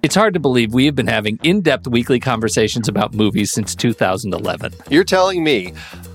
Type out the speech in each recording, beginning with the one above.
It's hard to believe we have been having in depth weekly conversations about movies since 2011. You're telling me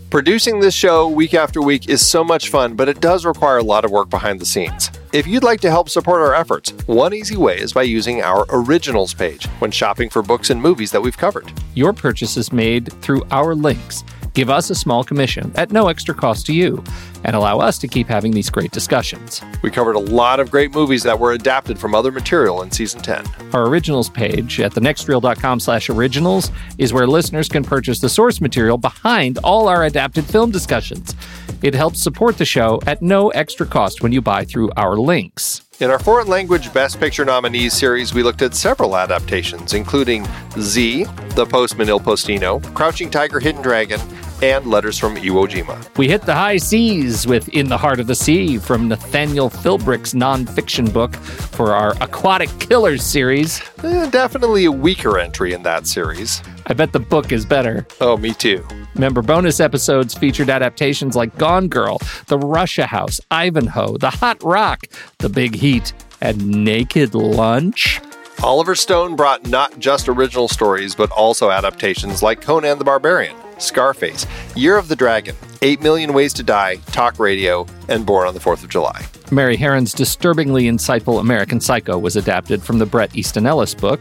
producing this show week after week is so much fun, but it does require a lot of work behind the scenes. If you'd like to help support our efforts, one easy way is by using our originals page when shopping for books and movies that we've covered. Your purchase is made through our links. Give us a small commission at no extra cost to you and allow us to keep having these great discussions. We covered a lot of great movies that were adapted from other material in season 10. Our originals page at thenextreel.com slash originals is where listeners can purchase the source material behind all our adapted film discussions. It helps support the show at no extra cost when you buy through our links. In our foreign language Best Picture nominees series, we looked at several adaptations, including Z, The Postman Il Postino, Crouching Tiger, Hidden Dragon, and Letters from Iwo Jima. We hit the high seas with In the Heart of the Sea from Nathaniel Philbrick's nonfiction book for our Aquatic Killers series. Eh, definitely a weaker entry in that series. I bet the book is better. Oh, me too. Remember, bonus episodes featured adaptations like Gone Girl, The Russia House, Ivanhoe, The Hot Rock, The Big Heat, and Naked Lunch. Oliver Stone brought not just original stories, but also adaptations like Conan the Barbarian, Scarface, Year of the Dragon, 8 Million Ways to Die, Talk Radio, and Born on the 4th of July. Mary Harron's disturbingly insightful American Psycho was adapted from the Bret Easton Ellis book.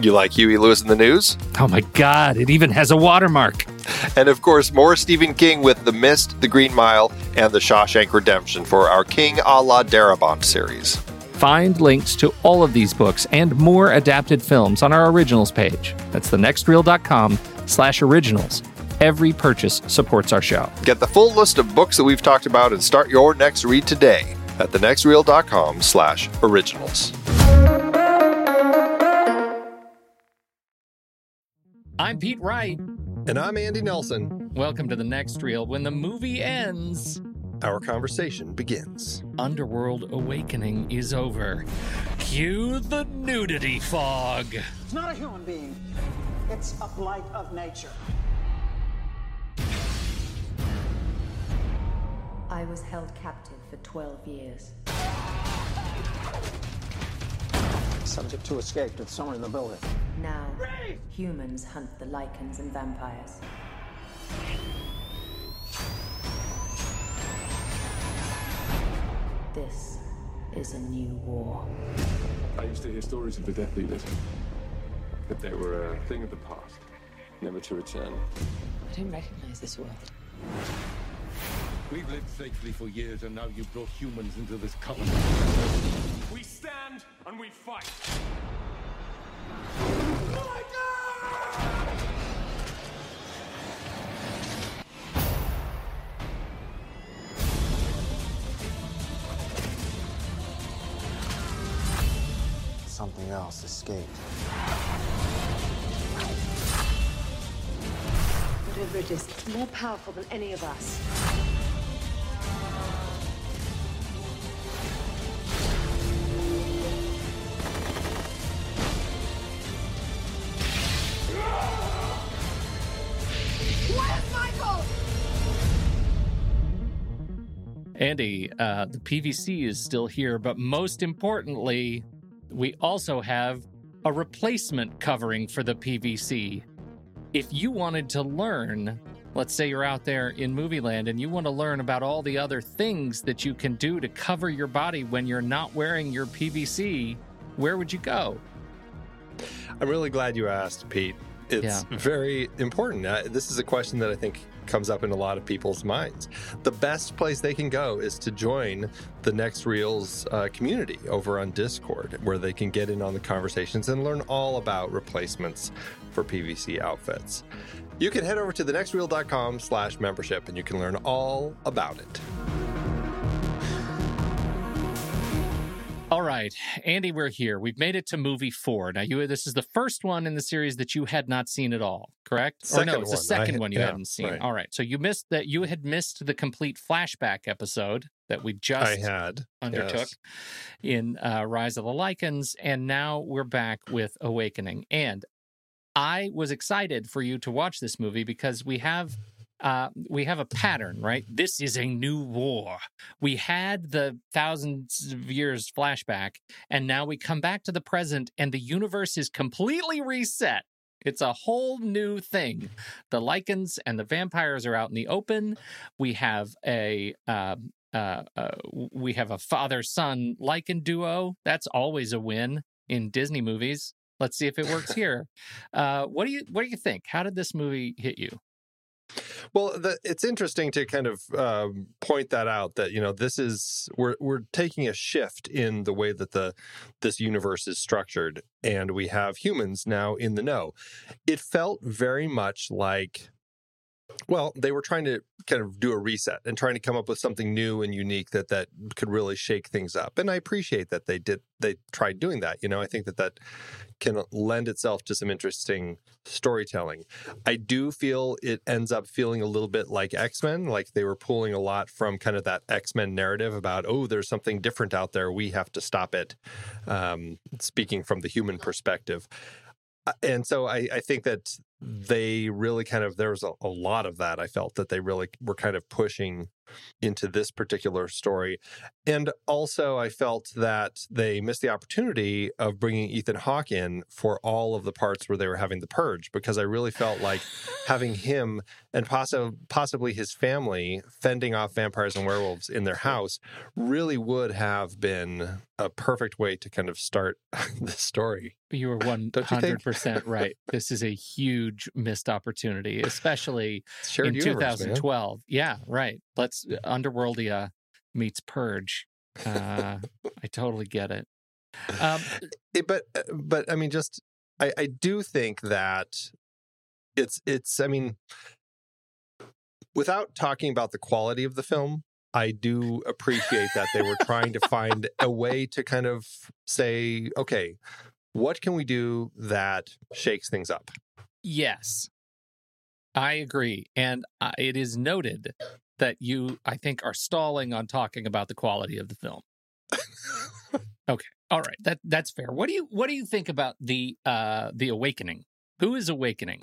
You like Huey Lewis in the News? Oh my god, it even has a watermark. And of course, more Stephen King with The Mist, The Green Mile, and The Shawshank Redemption for our King a la Darabont series. Find links to all of these books and more adapted films on our originals page. That's thenextreel.com slash originals. Every purchase supports our show. Get the full list of books that we've talked about and start your next read today at thenextreel.com slash originals. I'm Pete Wright. And I'm Andy Nelson. Welcome to the next reel. When the movie ends, Our conversation begins. Underworld Awakening is over. Cue the nudity fog. It's not a human being. It's a blight of nature. I was held captive for 12 years. Subject to escape to somewhere in the building. Now, humans hunt the Lycans and vampires. This is a new war. I used to hear stories of the Death Dealers, but they were a thing of the past, never to return. I don't recognize this world. We've lived safely for years, and now you've brought humans into this colony. We stand and we fight. Something else escaped. Whatever it is, it's more powerful than any of us. Andy, uh, the PVC is still here, but most importantly, we also have a replacement covering for the PVC. If you wanted to learn, let's say you're out there in movie land and you want to learn about all the other things that you can do to cover your body when you're not wearing your PVC, where would you go? I'm really glad you asked, Pete. It's Yeah. very important. Uh, this is a question that I think comes up in a lot of people's minds. The best place they can go is to join the Next Reels uh, community over on Discord, where they can get in on the conversations and learn all about replacements for PVC outfits. You can head over to thenextreel.com slash membership and you can learn all about it. All right, Andy, we're here. We've made it to movie four. Now, you this is the first one in the series that you had not seen at all, correct? or no, it's the one. second one you yeah, hadn't seen. right. All right, so you missed that. You had missed the complete flashback episode that we just I had. undertook yes. in uh, Rise of the Lycans, and now we're back with Awakening. And I was excited for you to watch this movie because we have uh, we have a pattern, right? This is a new war. We had the thousands of years flashback, and now we come back to the present, and the universe is completely reset. It's a whole new thing. The Lycans and the vampires are out in the open. We have a um, uh, uh, we have a father son Lycan duo. That's always a win in Disney movies. Let's see if it works here. Uh, what do you What do you think? How did this movie hit you? Well, the, it's interesting to kind of um, point that out that you know this is we're we're taking a shift in the way that the this universe is structured, and we have humans now in the know. It felt very much like. Well, they were trying to kind of do a reset and trying to come up with something new and unique that that could really shake things up. And I appreciate that they did they tried doing that. You know, I think that that can lend itself to some interesting storytelling. I do feel it ends up feeling a little bit like X Men, like they were pulling a lot from kind of that X Men narrative about, oh, there's something different out there. We have to stop it. Um, speaking from the human perspective. Uh, And so I, I think that they really kind of, there was a, a lot of that. I felt that they really were kind of pushing into this particular story. And also, I felt that they missed the opportunity of bringing Ethan Hawke in for all of the parts where they were having the purge, because I really felt like having him and possi- possibly his family fending off vampires and werewolves in their house really would have been a perfect way to kind of start the story. You were one Don't you hundred percent right. This is a huge missed opportunity, especially in universe, man. 2012. Yeah, right. Let's Underworldia meets Purge. Uh, I totally get it. Um, It- but uh, but I mean, just I, I do think that it's it's I mean, without talking about the quality of the film, I do appreciate that they were trying to find a way to kind of say, okay, what can we do that shakes things up? Yes, I agree. And uh, it is noted that you, I think, are stalling on talking about the quality of the film. okay. All right. That that's fair. What do you what do you think about the uh the awakening? Who is awakening?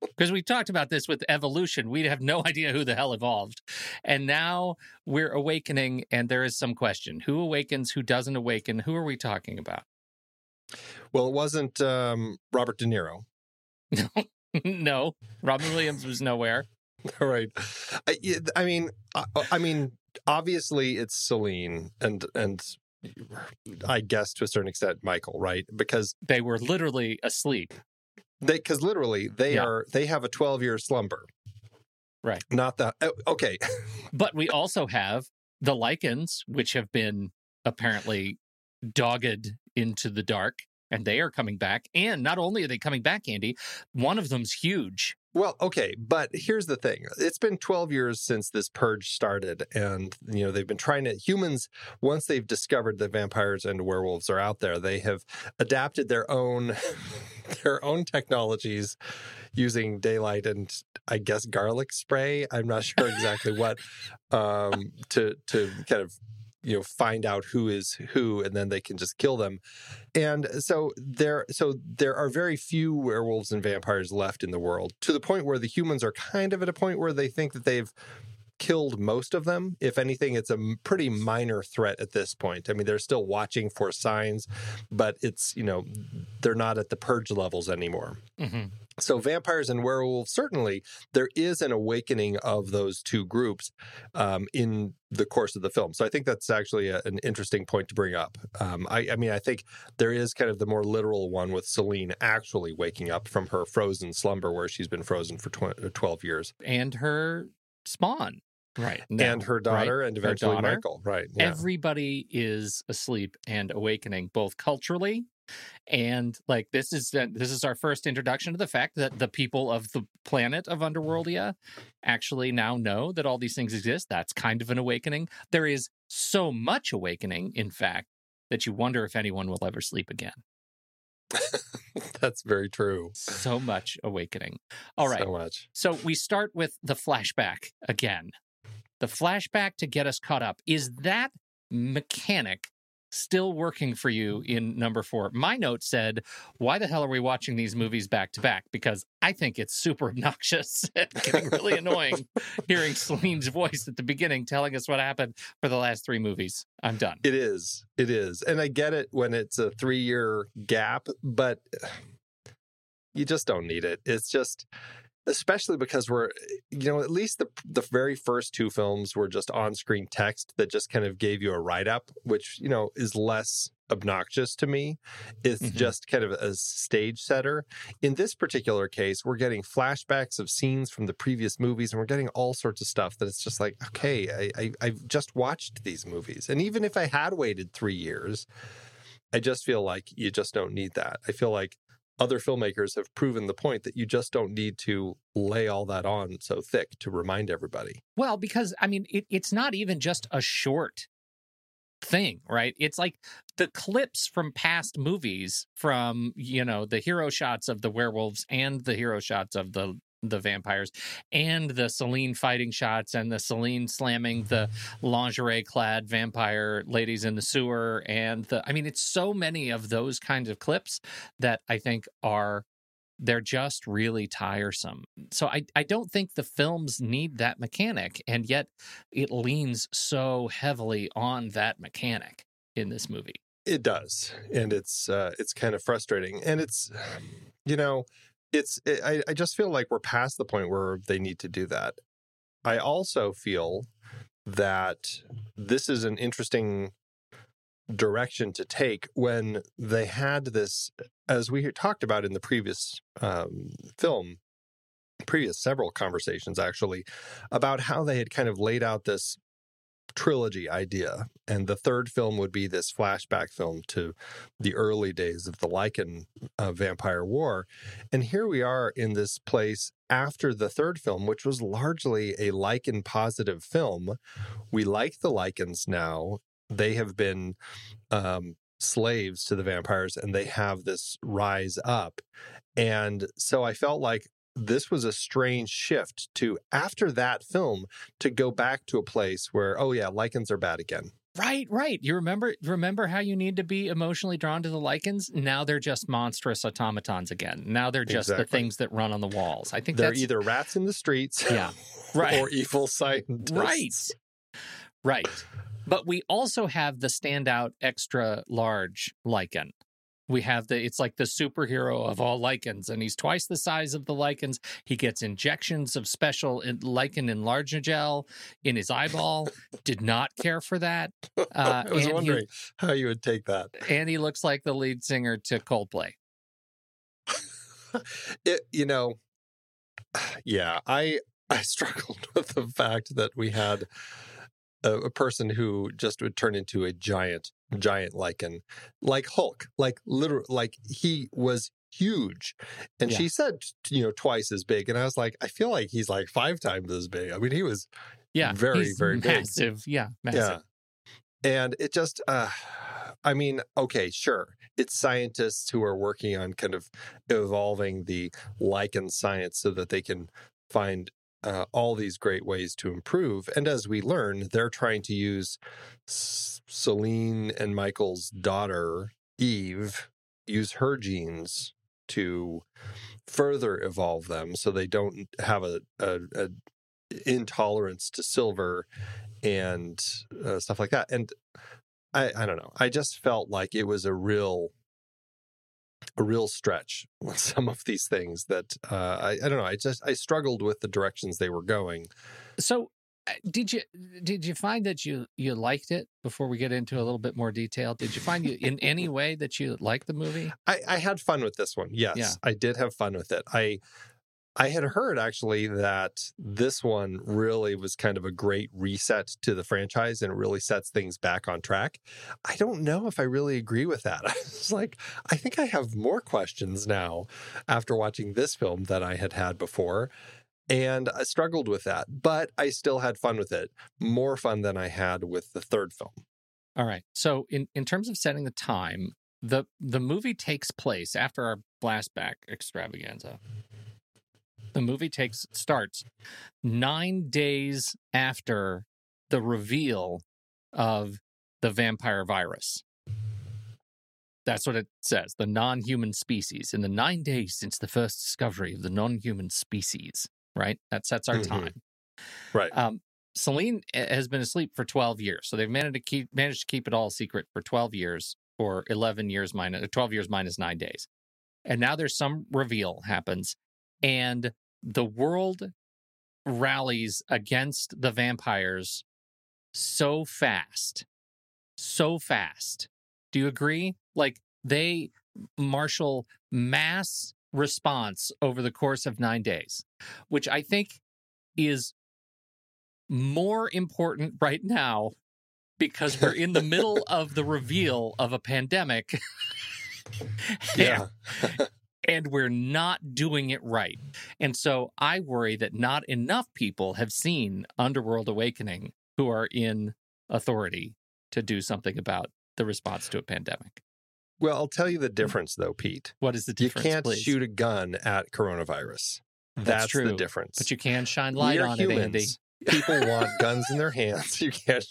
Because we talked about this with evolution. We have no idea who the hell evolved. And now we're awakening and there is some question. Who awakens, who doesn't awaken? Who are we talking about? Well, it wasn't um, Robert De Niro. No. no. Robin Williams was nowhere. All right. I, I mean, I, I mean, obviously it's Selene and and I guess to a certain extent Michael, right? Because They were literally asleep. they because literally they Yeah. are they have a 12 year slumber. Right. Not that oh, okay. But we also have the Lycans, which have been apparently dogged into the dark and they are coming back. And not only are they coming back, Andy, one of them's huge. Well, okay, but here's the thing. It's been 12 years since this purge started and you know, they've been trying to humans once they've discovered that vampires and werewolves are out there, they have adapted their own their own technologies using daylight and I guess garlic spray. I'm not sure exactly what um to to kind of you know find out who is who and then they can just kill them. And uh, so there so there are very few werewolves and vampires left in the world to the point where the humans are kind of at a point where they think that they've killed most of them if anything it's a pretty minor threat at this point i mean they're still watching for signs but it's you know they're not at the purge levels anymore mm-hmm. So, vampires and werewolves, certainly, there is an awakening of those two groups um, in the course of the film. So, I think that's actually a, an interesting point to bring up. Um, I, I, mean, I think there is kind of the more literal one with Selene actually waking up from her frozen slumber where she's been frozen for tw- 12 years. And her spawn. Right. And her daughter, right? and eventually daughter. Michael. Right. Yeah. Everybody is asleep and awakening, both culturally and like this is this is our first introduction to the fact that the people of the planet of underworldia actually now know that all these things exist that's kind of an awakening there is so much awakening in fact that you wonder if anyone will ever sleep again that's very true. So much awakening. All right. So much. So we start with the flashback again. The flashback to get us caught up. Is that mechanic still working for you in number four. My note said, Why the hell are we watching these movies back to back? Because I think it's super obnoxious and getting really annoying hearing Selene's voice at the beginning telling us what happened for the last three movies. I'm done. It is. It is. And I get it when it's a three year gap, but you just don't need it. It's just especially because we're you know at least the the very first two films were just on-screen text that just kind of gave you a write-up which you know is less obnoxious to me. It's mm-hmm. just kind of a stage setter. In this particular case we're getting flashbacks of scenes from the previous movies and we're getting all sorts of stuff that it's just like okay I, I i've just watched these movies. And even if i had waited three years i just feel like you just don't need that. I feel like other filmmakers have proven the point that you just don't need to lay all that on so thick to remind everybody. Well, because I mean, it, it's not even just a short thing, right? It's like the clips from past movies from, you know, the hero shots of the werewolves and the hero shots of the the vampires and the Selene fighting shots and the Selene slamming the lingerie clad vampire ladies in the sewer. And the, I mean, it's so many of those kinds of clips that I think are they're just really tiresome. So I, I don't think the films need that mechanic, and yet it leans so heavily on that mechanic in this movie. It does, and it's uh, it's kind of frustrating, and it's you know it's it, I, I just feel like we're past the point where they need to do that. I also feel that this is an interesting direction to take when they had this, as we talked about in the previous um, film, previous several conversations actually, about how they had kind of laid out this trilogy idea. And the third film would be this flashback film to the early days of the Lycan uh, vampire war. And here we are in this place after the third film, which was largely a Lycan positive film. We like the Lycans now. They have been um, slaves to the vampires and they have this rise up. And so I felt like this was a strange shift to after that film to go back to a place where oh yeah Lycans are bad again. Right right. You remember remember how you need to be emotionally drawn to the Lycans? Now they're just monstrous automatons again. Now they're just exactly. the things that run on the walls. I think they're either rats in the streets yeah. Right. or evil scientists. Right. Right. But we also have the standout extra large lycan we have the it's like the superhero of all Lycans and he's twice the size of the Lycans. He gets injections of special Lycan enlarger gel in his eyeball. Did not care for that uh, i was wondering he, how you would take that. and he looks like the lead singer to coldplay. It, you know yeah i i struggled with the fact that we had a, a person who just would turn into a giant giant Lycan, like Hulk, like literal, like he was huge. And Yeah. she said, you know, twice as big. And I was like, I feel like he's like five times as big. I mean, he was Yeah, very, very big. massive. Yeah, massive. Yeah. And it just, uh, I mean, okay, sure. It's scientists who are working on kind of evolving the Lycan science so that they can find uh, all these great ways to improve. And as we learn, they're trying to use Selene and Michael's daughter, Eve, use her genes to further evolve them so they don't have a, a, a intolerance to silver and uh, stuff like that. And I, I don't know. I just felt like it was a real, a real stretch with some of these things that uh, I, I don't know. I just I struggled with the directions they were going. So, uh, did you did you find that you you liked it? Before we get into a little bit more detail, did you find you in any way that you liked the movie? I, I had fun with this one. Yes, Yeah. I did have fun with it. I I had heard actually that this one really was kind of a great reset to the franchise and it really sets things back on track. I don't know if I really agree with that. I was like, I think I have more questions now after watching this film than I had had before. And I struggled with that, but I still had fun with it. More fun than I had with the third film. All right. So, in in terms of setting the time, the the movie takes place after our blastback extravaganza. The movie takes starts nine days after the reveal of the vampire virus. That's what it says. The non-human species in the nine days since the first discovery of the non-human species. Right. That sets our Mhm. time. Right. Um, Celine eh, has been asleep for 12 years. So they've managed to keep managed to keep it all secret for 12 years or 11 years uh, 12 years minus 9 days. And now there's some reveal happens and the world rallies against the vampires so fast. So fast. Do you agree? Like they marshal mass response over the course of 9 days, which I think is more important right now because we're in the middle of the reveal of a pandemic. Yeah. And we're not doing it right. And so I worry that not enough people have seen Underworld Awakening who are in authority to do something about the response to a pandemic. Well, I'll tell you the hmm. difference though, Pete. What is the difference? You can't please? shoot a gun at coronavirus. That's That's, true, the difference. but you can shine light We're on humans. it, Andy. People want guns in their hands. You can't.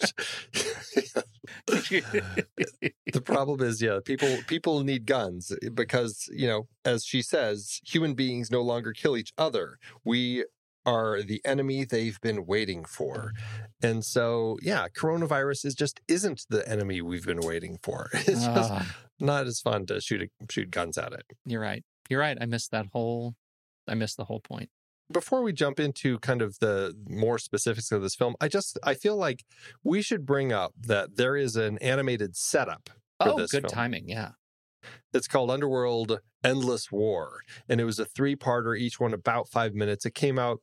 the problem is, yeah, people people need guns because you know, as she says, human beings no longer kill each other. We are the enemy they've been waiting for. And so, yeah, coronavirus is just isn't the enemy we've been waiting for. It's just Ah, not as fun to shoot a, shoot guns at it. you're right. You're right. I missed that whole. I missed the whole point. Before we jump into kind of the more specifics of this film, I just I feel like we should bring up that there is an animated setup for Oh, good film. timing. Yeah. It's called Underworld Endless War, and it was a three-parter, each one about five minutes. It came out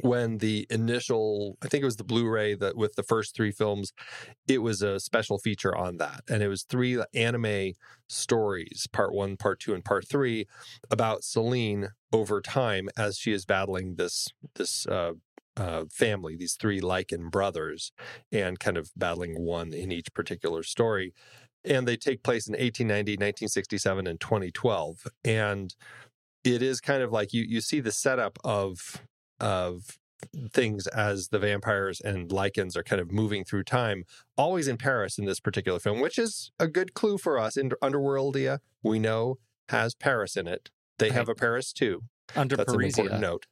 when the initial, I think it was the Blu-ray that with the first three films, it was a special feature on that, and it was three anime stories, part one, part two, and part three, about Celine over time as she is battling this this. Uh, uh, family, these three Lycan brothers, and kind of battling one in each particular story and they take place in 1890 1967 and 2012 and it is kind of like you you see the setup of of things as the vampires and Lycans are kind of moving through time always in paris in this particular film which is a good clue for us in underworldia we know has paris in it they have a paris too Under that's an important Parisia. note.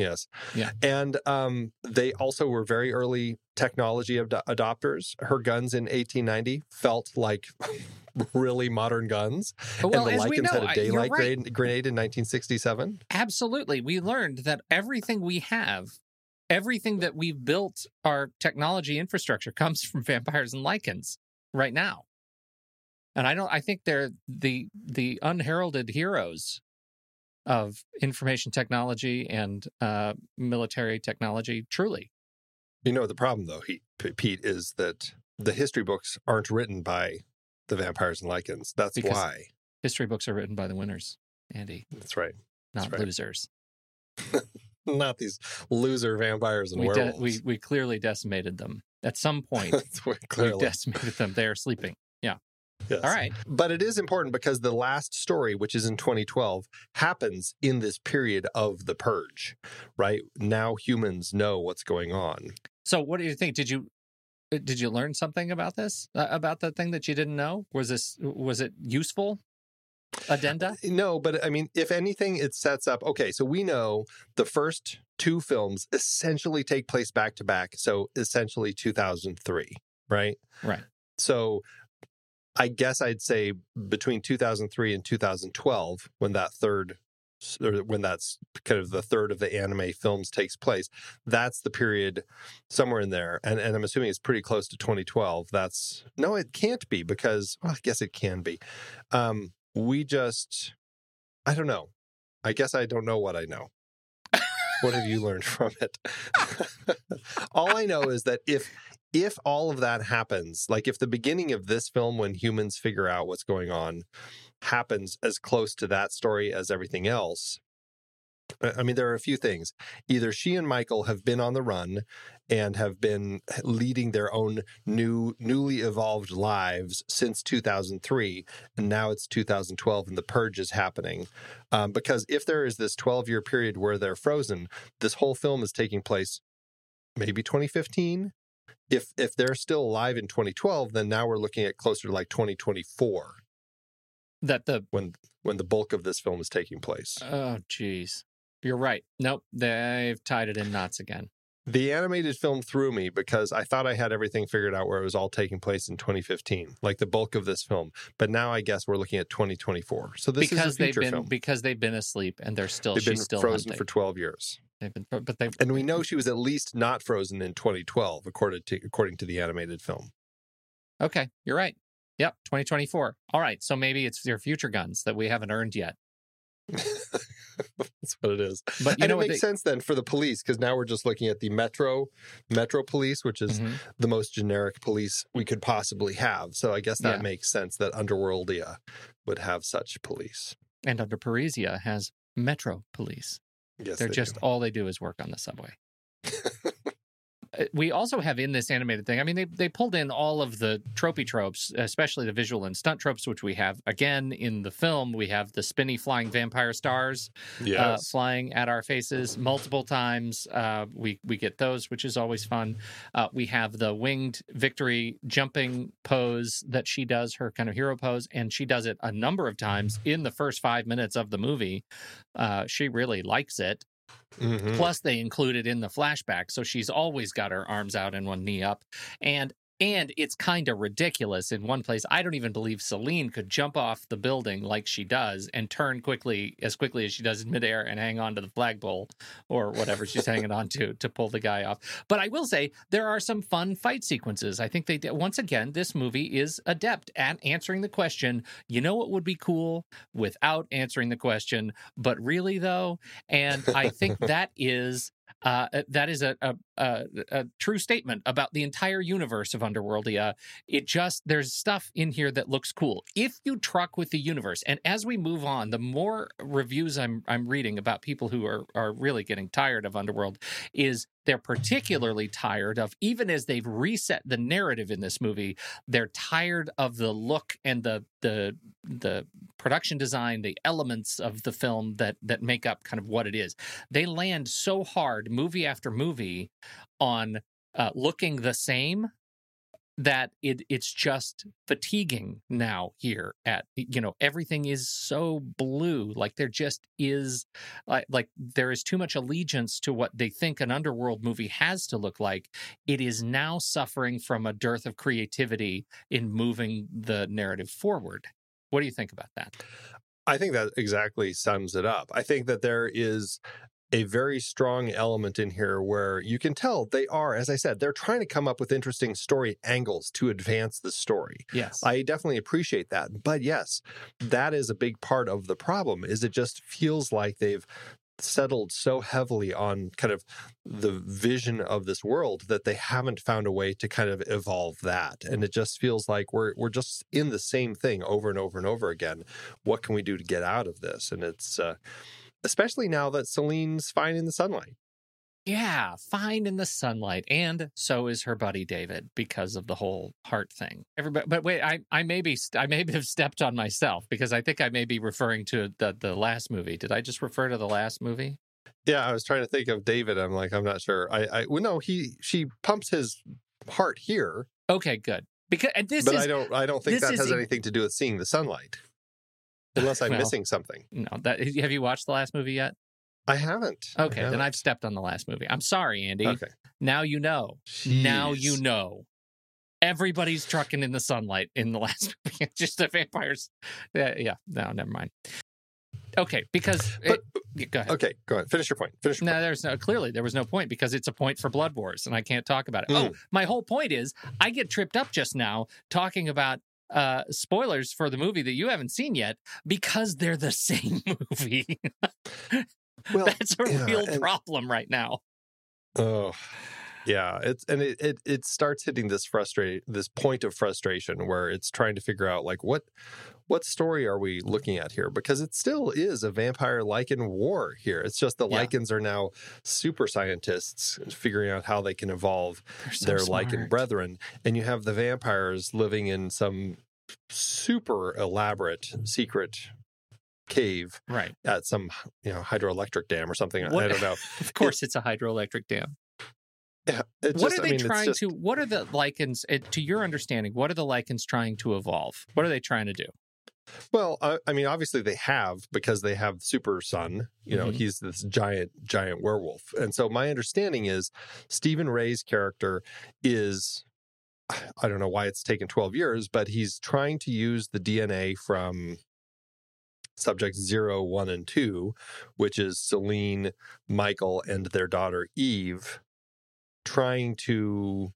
Yes. Yeah. And um, they also were very early technology ad- adopters. Her guns in 1890 felt like really modern guns. Well, and the as we Lycans know, had a daylight right. grenade, grenade in 1967. Absolutely. We learned that everything we have, everything that we've built our technology infrastructure comes from vampires and Lycans right now. And I don't I think they're the the unheralded heroes of information technology and uh, military technology truly. You know, the problem, though, he, P- Pete, is that the history books aren't written by the vampires and Lycans. That's Because- why. History books are written by the winners, Andy, That's right. not right. losers. Not these loser vampires and We, de- werewolves. we we clearly decimated them at some point. We clearly. decimated them. They are sleeping. Yeah. Yes. All right. But it is important because the last story, which is in 2012, happens in this period of the purge, right? Now humans know what's going on. So, what do you think? Did you uh, did you learn something about this? Uh, about the thing that you didn't know? Was this was it useful? Addenda? No, but I mean, if anything, it sets up. Okay, so we know the first two films essentially take place back to back. So essentially 2003, right? Right. So I guess I'd say between 2003 and 2012, when that third, or when that's kind of the third of the anime films takes place, that's the period somewhere in there. And, and I'm assuming it's pretty close to 2012. That's no, it can't be because, well, I guess it can be. Um, we just, I don't know. I guess I don't know what I know. what have you learned from it? all I know is that if if all of that happens, like if the beginning of this film, when humans figure out what's going on, happens as close to that story as everything else, I mean, there are a few things. Either she and Michael have been on the run and have been leading their own new, newly evolved lives since 2003, and now it's 2012 and the purge is happening. Um, because if there is this 12 year period where they're frozen, this whole film is taking place maybe 2015 if if they're still alive in 2012 then now we're looking at closer to like 2024 That the when when the bulk of this film is taking place oh jeez, you're right. Nope, they've tied it in knots again. The animated film threw me because i thought i had everything figured out where it was all taking place in 2015 like the bulk of this film but now i guess we're looking at 2024 so this because is a they've future been film because they've been asleep and they're still they've been she's still frozen hunting. for 12 years They've been, but they and we know she was at least not frozen in 2012 according to according to the animated film Okay, you're right. Yep, 2024. All right, so maybe it's your future guns that we haven't earned yet. That's what it is. But you and know it makes they- sense then for the police because now we're just looking at the metro metro police, which is Mhm. the most generic police we could possibly have. So I guess that Yeah. makes sense that Underworldia would have such police. And under Parisia has Metro Police. Yes, They're they just do. all they do is work on the subway. Uh, we also have in this animated thing. I mean, they they pulled in all of the tropey tropes, especially the visual and stunt tropes, which we have again in the film. We have the spinny flying vampire stars uh, flying at our faces multiple times. Uh, we we get those, which is always fun. Uh, we have the winged victory jumping pose that she does, her kind of hero pose, and she does it a number of times in the first five minutes of the movie. Uh, she really likes it. Mhm. Plus, they include it in the flashback, so she's always got her arms out and one knee up, and and it's kind of ridiculous in one place. I don't even believe Selene could jump off the building like she does and turn quickly as quickly as she does in midair and hang on to the flagpole or whatever she's hanging on to to pull the guy off. But I will say there are some fun fight sequences. I think they. Once again, this movie is adept at answering the question. You know what would be cool without answering the question, but really though, and I think that is uh, that is a, a, a, a true statement about the entire universe of Underworldia. It just there's stuff in here that looks cool if you truck with the universe. And as we move on, the more reviews I'm I'm reading about people who are are really getting tired of Underworld is they're particularly tired of even as they've reset the narrative in this movie they're tired of the look and the the the production design the elements of the film that that make up kind of what it is. They land so hard movie after movie on uh, looking the same that it it's just fatiguing now here at you know everything is so blue like there just is like like there is too much allegiance to what they think an underworld movie has to look like. It is now suffering from a dearth of creativity in moving the narrative forward. What do you think about that? I think that exactly sums it up. I think that there is a very strong element in here where you can tell they are, as I said, they're trying to come up with interesting story angles to advance the story. yes I definitely appreciate that. But yes, that is a big part of the problem is it just feels like they've settled so heavily on kind of the vision of this world that they haven't found a way to kind of evolve that. And it just feels like we're we're just in the same thing over and over and over again. What can we do to get out of this? And it's uh, especially now that Selene's fine in the sunlight. Yeah, fine in the sunlight, and so is her buddy David because of the whole heart thing. Everybody, but wait, I I maybe I maybe have stepped on myself because I think I may be referring to the the last movie. Did I just refer to the last movie? Yeah, I was trying to think of David. I'm like, I'm not sure. I I well, no, he she pumps his heart here. Okay, good. Because and this but is I don't I don't think that has in- anything to do with seeing the sunlight. Unless I'm Well, missing something. no. That have you watched the last movie yet? I haven't. Okay, then haven't. I've stepped on the last movie. I'm sorry, Andy. Okay. Now you know. Now you know. Everybody's trucking in the sunlight in the last movie. It's just the vampires. Yeah, yeah. No, never mind. Okay, because But- it- go ahead. Okay, go ahead. Finish your point. Finish your No, point. there's no clearly there was no point because it's a point for Blood Wars, and I can't talk about it. Mm. Oh, my whole point is I get tripped up just now talking about uh spoilers for the movie that you haven't seen yet because they're the same movie. Well, That's a yeah, real and- problem right now. Oh, yeah. It's and it, it it starts hitting this frustrate this point of frustration where it's trying to figure out like what what story are we looking at here because it still is a vampire Lycan war here. It's just the Yeah. Lycans are now super scientists figuring out how they can evolve so their Lycan brethren, and you have the vampires living in some super elaborate secret cave Right. at some you know hydroelectric dam or something. I don't know. Of course, it's a hydroelectric dam. Yeah, what just- are I they mean, trying just- to? What are the Lycans? eh, To your understanding, what are the Lycans trying to evolve? What are they trying to do? Well, I, I mean, obviously they have because they have Super Son. You know, Mhm. he's this giant, giant werewolf, and so my understanding is Stephen Rea's character is. I don't know why it's taken 12 years, but he's trying to use the DNA from subjects zero, one, and two, which is Selene, Michael, and their daughter Eve, trying to,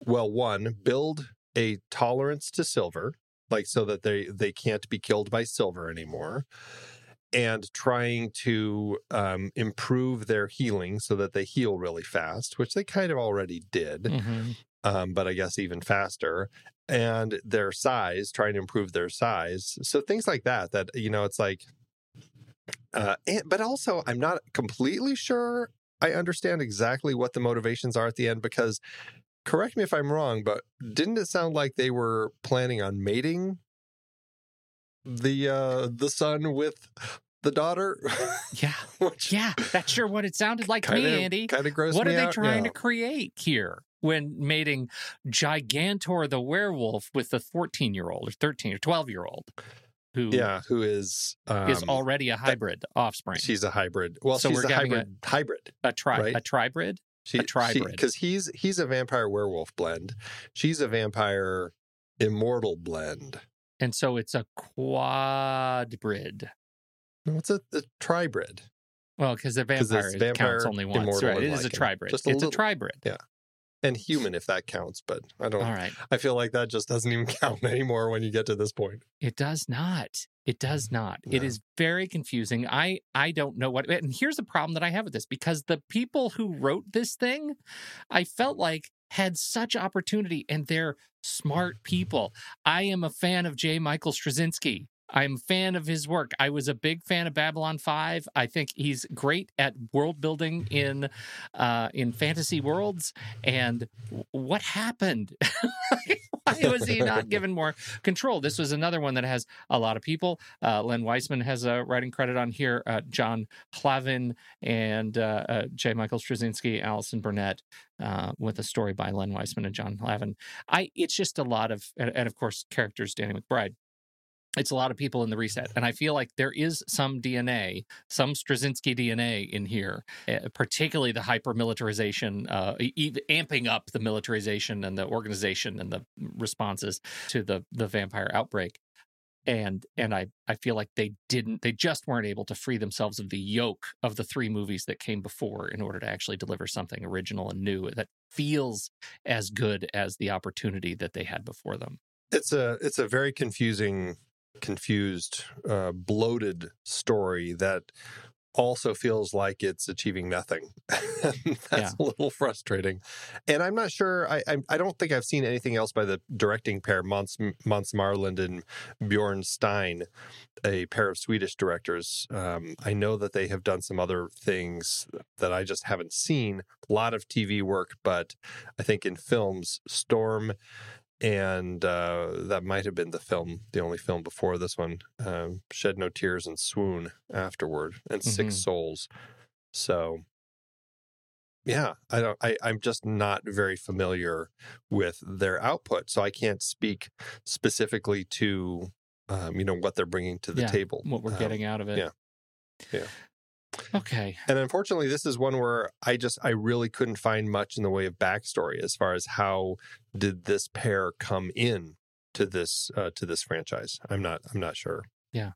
well, one, build a tolerance to silver, like so that they they can't be killed by silver anymore and trying to um, improve their healing so that they heal really fast which they kind of already did Mhm. um, but i guess even faster and their size trying to improve their size so things like that that you know it's like uh, and, but also i'm not completely sure i understand exactly what the motivations are at the end because correct me if i'm wrong but didn't it sound like they were planning on mating the uh the son with the daughter Yeah, which yeah. That's sure what it sounded like to kind me, Andy. kind of gross What are they out. trying Yeah. to create here when mating Gigantor the werewolf with the 14 year old or 13 or 12 year old who yeah who is um, is already a hybrid offspring? she's a hybrid well So she's we're a having a- hybrid hybrid a tri right? a tribrid. she, A tribrid. because he's he's a vampire werewolf blend she's a vampire immortal blend And so it's a quadbrid. no it's a, a tribrid Well, because the vampire, it vampire, counts only once. Right. It is a tribrid. Just a it's little- a tribrid. And human if that counts but i don't All right. i feel like that just doesn't even count anymore when you get to this point It does not. It does not. It No. is very confusing. I I don't know what. And here's the problem that I have with this because the people who wrote this thing, I felt like had such opportunity and they're smart people. I am a fan of J. Michael Straczynski. I'm a fan of his work. I was a big fan of Babylon 5. I think he's great at world building in uh, in fantasy worlds. And what happened? Why was he not given more control? This was another one that has a lot of people. Uh, Len Wiseman has a writing credit on here. Uh, John Hlavin and uh, uh, J. Michael Straczynski, Allison Burnett, uh, with a story by Len Wiseman and John Hlavin. I it's just a lot of and, and of course characters Danny McBride. It's a lot of people in the reset, and I feel like there is some DNA, some Straczynski DNA in here, uh, particularly the hyper militarization, uh, amping up the militarization and the organization and the responses to the the vampire outbreak. And and I I feel like they didn't they just weren't able to free themselves of the yoke of the three movies that came before in order to actually deliver something original and new that feels as good as the opportunity that they had before them. it's a it's a very confusing confused uh bloated story that also feels like it's achieving nothing. That's Yeah. a little frustrating. And I'm not sure. I, I I don't think I've seen anything else by the directing pair, Måns, Måns Mårlind and Björn Stein, a pair of Swedish directors. Um, I know that they have done some other things that I just haven't seen. A lot of TV work, but I think in films, Storm and uh, that might have been the film, the only film before this one. Um, Shed No Tears and Swoon afterward, and Six Mhm. Souls. So, yeah, I don't. I, I'm just not very familiar with their output, so I can't speak specifically to, um, you know, what they're bringing to the Yeah, table. what we're Um, getting out of it. yeah. Yeah. Okay. and unfortunately, this is one where I just I really couldn't find much in the way of backstory as far as how did this pair come in to this uh, to this franchise. I'm not I'm not sure. Yeah.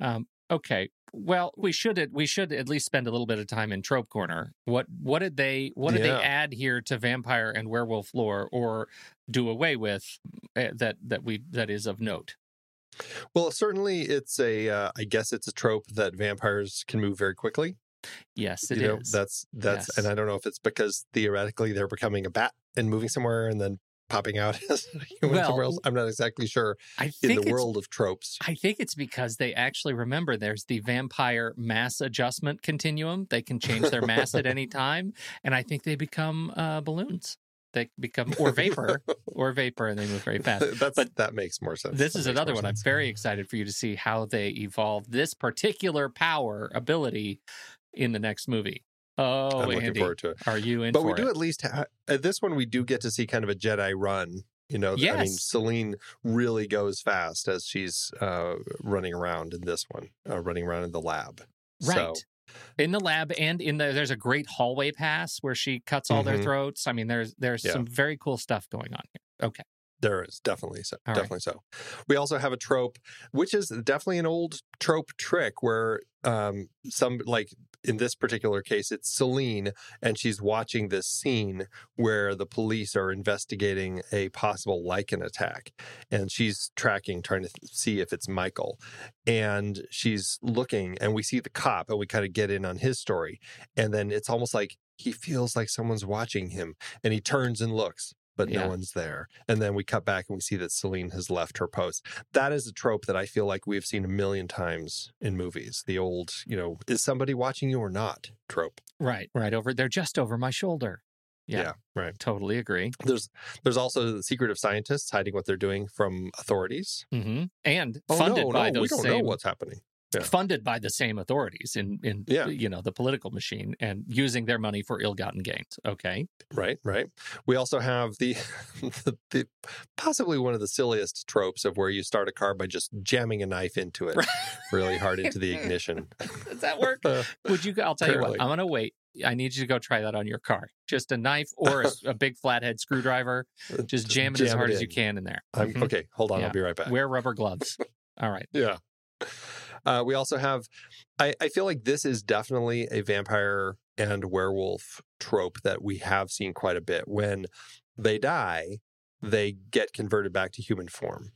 Um, okay. Well, we should we should at least spend a little bit of time in trope corner. What what did they what did Yeah. they add here to vampire and werewolf lore or do away with uh, that that we that is of note? Well, certainly it's a uh, I guess it's a trope that vampires can move very quickly. Yes, it is. you know, that's that's Yes. and I don't know if it's because theoretically they're becoming a bat and moving somewhere and then popping out as human Well, somewhere else. I'm not exactly sure I in think the world of tropes. I think it's because they actually remember there's the vampire mass adjustment continuum. They can change their mass at any time, and I think they become uh, balloons. They become or vapor or vapor, and they move very fast. That's But that makes more sense. This That is another one. I'm very excited for you to see how they evolve this particular power ability in the next movie. Oh, I'm looking Andy, forward to it. are you in but we do it? at least ha- at this one we do get to see kind of a Jedi run. You know, I mean, Yes. Selene really goes fast as she's uh, running around in this one, uh, running around in the lab. Right. So, in the lab and in the there's a great hallway pass where she cuts all their Mhm. throats. I mean, there's there's Yeah. some very cool stuff going on here. Okay. There is definitely so. All right. definitely so. We also have a trope, which is definitely an old trope trick where um, some like in this particular case, it's Selene, and she's watching this scene where the police are investigating a possible Lycan attack, and she's tracking, trying to th- see if it's Michael, and she's looking, and we see the cop, and we kind of get in on his story, and then it's almost like he feels like someone's watching him, and he turns and looks. But Yeah. no one's there. And then we cut back and we see that Selene has left her post. That is a trope that I feel like we've seen a million times in movies. The old, you know, is somebody watching you or not trope. Right. Right over. They're just over my shoulder. Yeah. right. Totally agree. There's there's also the secret of scientists hiding what they're doing from authorities. hmm And Oh, funded no, by no, we those don't know same what's happening. Yeah. funded by the same authorities in in Yeah. you know the political machine and using their money for ill-gotten gains. Okay. Right, right. We also have the, the, the possibly one of the silliest tropes of where you start a car by just jamming a knife into it really hard into the ignition. Does that work? Uh, Would you? I'll tell you what. I'm gonna wait. I need you to go try that on your car. Just a knife or a big flathead screwdriver. Just jam it as hard it as you can in there. I'm, Mhm. Okay, hold on. Yeah. I'll be right back. Wear rubber gloves. All right. Yeah. Uh, we also have, I, I feel like this is definitely a vampire and werewolf trope that we have seen quite a bit. When they die, they get converted back to human form.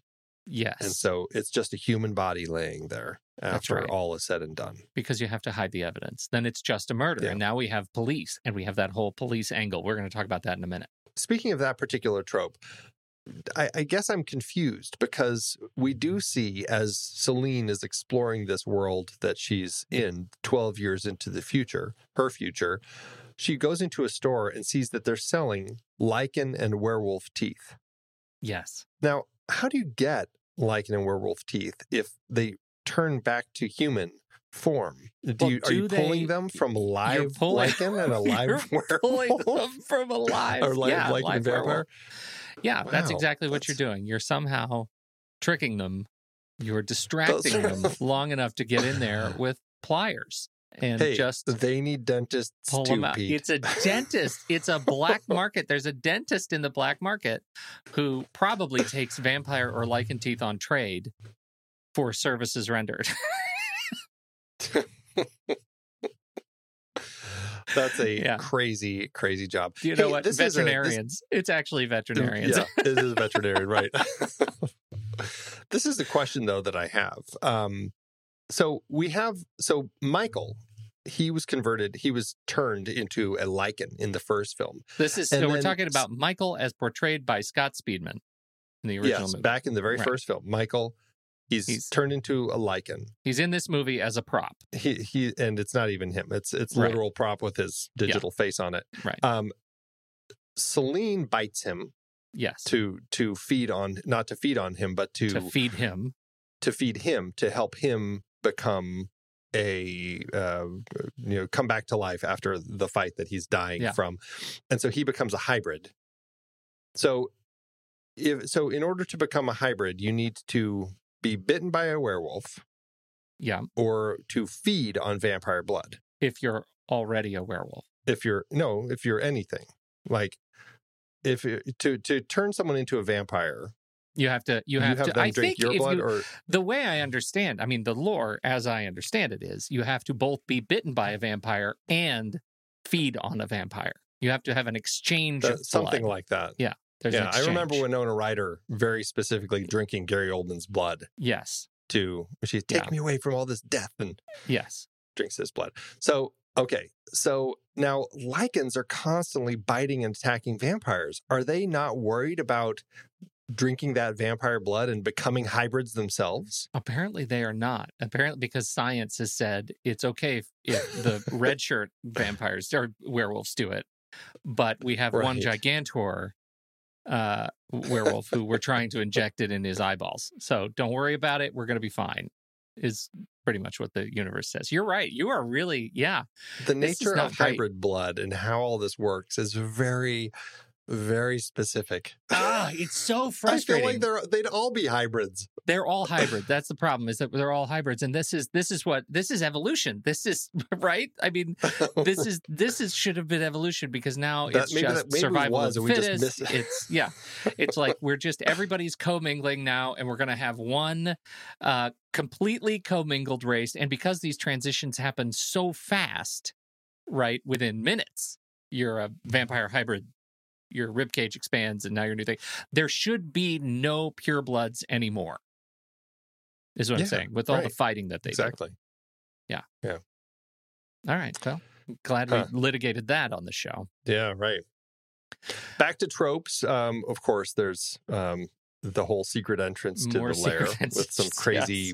Yes. And so it's just a human body laying there after right. all is said and done. because you have to hide the evidence. Then it's just a murder. Yeah. And now we have police and we have that whole police angle. We're going to talk about that in a minute. Speaking of that particular trope, I, I guess I'm confused because we do see as Selene is exploring this world that she's in 12 years into the future, her future, she goes into a store and sees that they're selling Lycan and werewolf teeth. Yes. Now, how do you get Lycan and werewolf teeth if they turn back to human form? Do Well, you, are do you pulling they- them from live pulling- Lycan and a live werewolf? pulling them from a live, or live yeah, Lycan live vampire? werewolf. Yeah, that's exactly what you're doing. You're somehow tricking them. You're distracting them long enough to get in there with pliers and Hey, just they need dentists pull too, them out. Pete. It's a dentist. It's a black market. There's a dentist in the black market who probably takes vampire or Lycan teeth on trade for services rendered. That's a Yeah. crazy, crazy job. Do you know what? this is a- this- Veterinarians. it's actually veterinarians. Yeah, this is a veterinarian, right? this is the question though that I have. Um, so we have so Michael he was converted. He was turned into a Lycan in the first film. This is And so we're talking about Michael as portrayed by Scott Speedman in the original yes, movie. back in the very Right. first film, Michael. He's, He's- turned into a Lycan. He's in this movie as a prop. He he, and it's not even him. It's it's Right. literal prop with his digital face on it. Right. Um, Selene bites him Yes. to to feed on not to feed on him, but to to feed him. to feed him to help him become a uh, you know come back to life after the fight that he's dying Yeah. from and so he becomes a hybrid so if so in order to become a hybrid you need to be bitten by a werewolf Yeah. or to feed on vampire blood If you're already a werewolf. if you're no if you're anything like if it- to to turn someone into a vampire You have to you have, to them I drink think your if blood you, or the way I understand, I mean the lore as I understand it is you have to both be bitten by a vampire and feed on a vampire. You have to have an exchange of something like that There's yeah, I remember. Winona Ryder very specifically drinking Gary Oldman's blood Yes. to she take Yeah. me away from all this death and Yes. drinks his blood. So okay, so now Lycans are constantly biting and attacking vampires. Are they not worried about drinking that vampire blood and becoming hybrids themselves? Apparently they are not. Apparently because science has said it's okay if, if the red shirt vampires or werewolves do it. But we have one gigantor uh werewolf who we're trying to inject it in his eyeballs. So don't worry about it. We're gonna be fine. Is pretty much what the universe says. You're right. You are really yeah. The nature of hybrid blood and how all this works is very, very specific. Ah, it's so I frustrating. feel like they're they'd all be hybrids. they're all hybrid. That's the problem is that they're all hybrids, and this is this is what this is evolution. This is right. I mean, this is this is should have been evolution because now That- it's maybe just that- survival was, of and we just fittest. it. It's yeah, it's like we're just everybody's commingling now, and we're going to have one uh, completely commingled race. And because these transitions happen so fast, right within minutes, you're a vampire hybrid. Your rib cage expands, and now you're new thing. There should be no purebloods anymore. Is what Yeah, I'm saying with all the fighting that they do. Exactly. Yeah. Yeah. All right. Well, glad Huh. we litigated that on the show. Yeah, right. Back to tropes. Um, of course, there's um, the whole secret entrance to More the lair with some crazy, yes.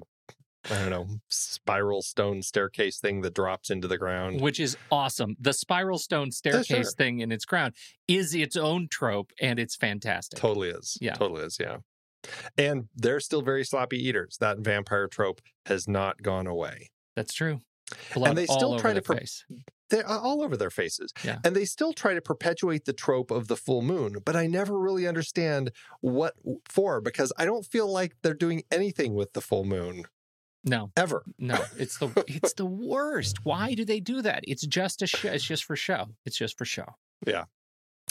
I don't know, spiral stone staircase thing that drops into the ground. Which is awesome. The spiral stone staircase sure. thing in its crown is its own trope, and it's fantastic. Totally is. Yeah. Totally is. Yeah. And they're still very sloppy eaters. That vampire trope has not gone away. That's true. Blood they still try to face. They're uh, all over their faces. Yeah. And they still try to perpetuate the trope of the full moon, but I never really understand what for because I don't feel like they're doing anything with the full moon No, ever. no, it's the it's the worst. Why do they do that? It's just a show. It's just for show. It's just for show. Yeah.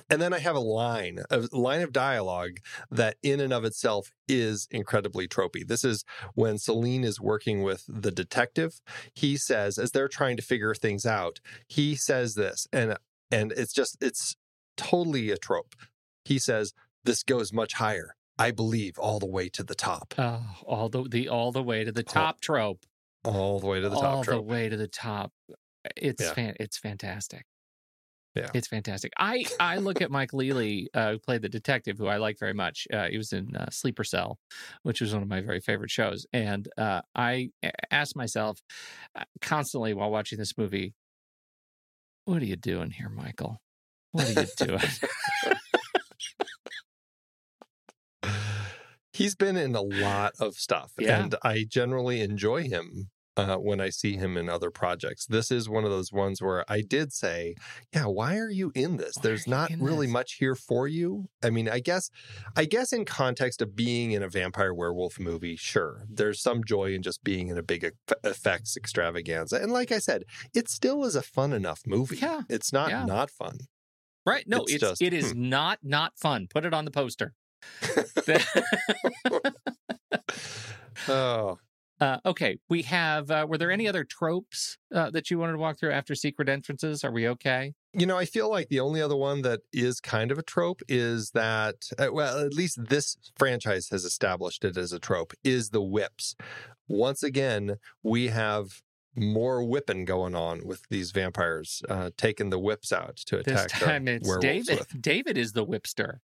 And then I have a line, a line of dialogue that in and of itself is incredibly tropey. This is when Selene is working with the detective. He says, as they're trying to figure things out, he says this, and and it's just it's totally a trope. He says, This goes much higher. I believe all the way to the top. Oh, all the the all the way to the top trope. All the way to the all top All the trope. way to the top. It's Yeah. fan, it's fantastic. Yeah. it's fantastic. I I look at Michael Ealy, uh, who played the detective, who I like very much. Uh, he was in uh, Sleeper Cell, which was one of my very favorite shows, and uh, I a- ask myself uh, constantly while watching this movie, "What are you doing here, Michael? What are you doing?" He's been in a lot of stuff, Yeah. and I generally enjoy him uh, when I see him in other projects. This is one of those ones where I did say, "Yeah, why are you in this? Why There's not really this?" much here for you." I mean, I guess, I guess in context of being in a vampire werewolf movie, sure, there's some joy in just being in a big effects extravaganza, and like I said, it still is a fun enough movie. Yeah. it's not Yeah. not fun. right? No, It's it's, just, it is hmm. not not fun. Put it on the poster. Oh. Uh, okay, we have. Uh, were there any other tropes uh, that you wanted to walk through after secret entrances? Are we okay? You know, I feel like the only other one that is kind of a trope is that, uh, well, at least this franchise has established it as a trope, is the whips. Once again, we have more whipping going on with these vampires, uh, taking the whips out to attack. the time it's David. with. David is the whipster.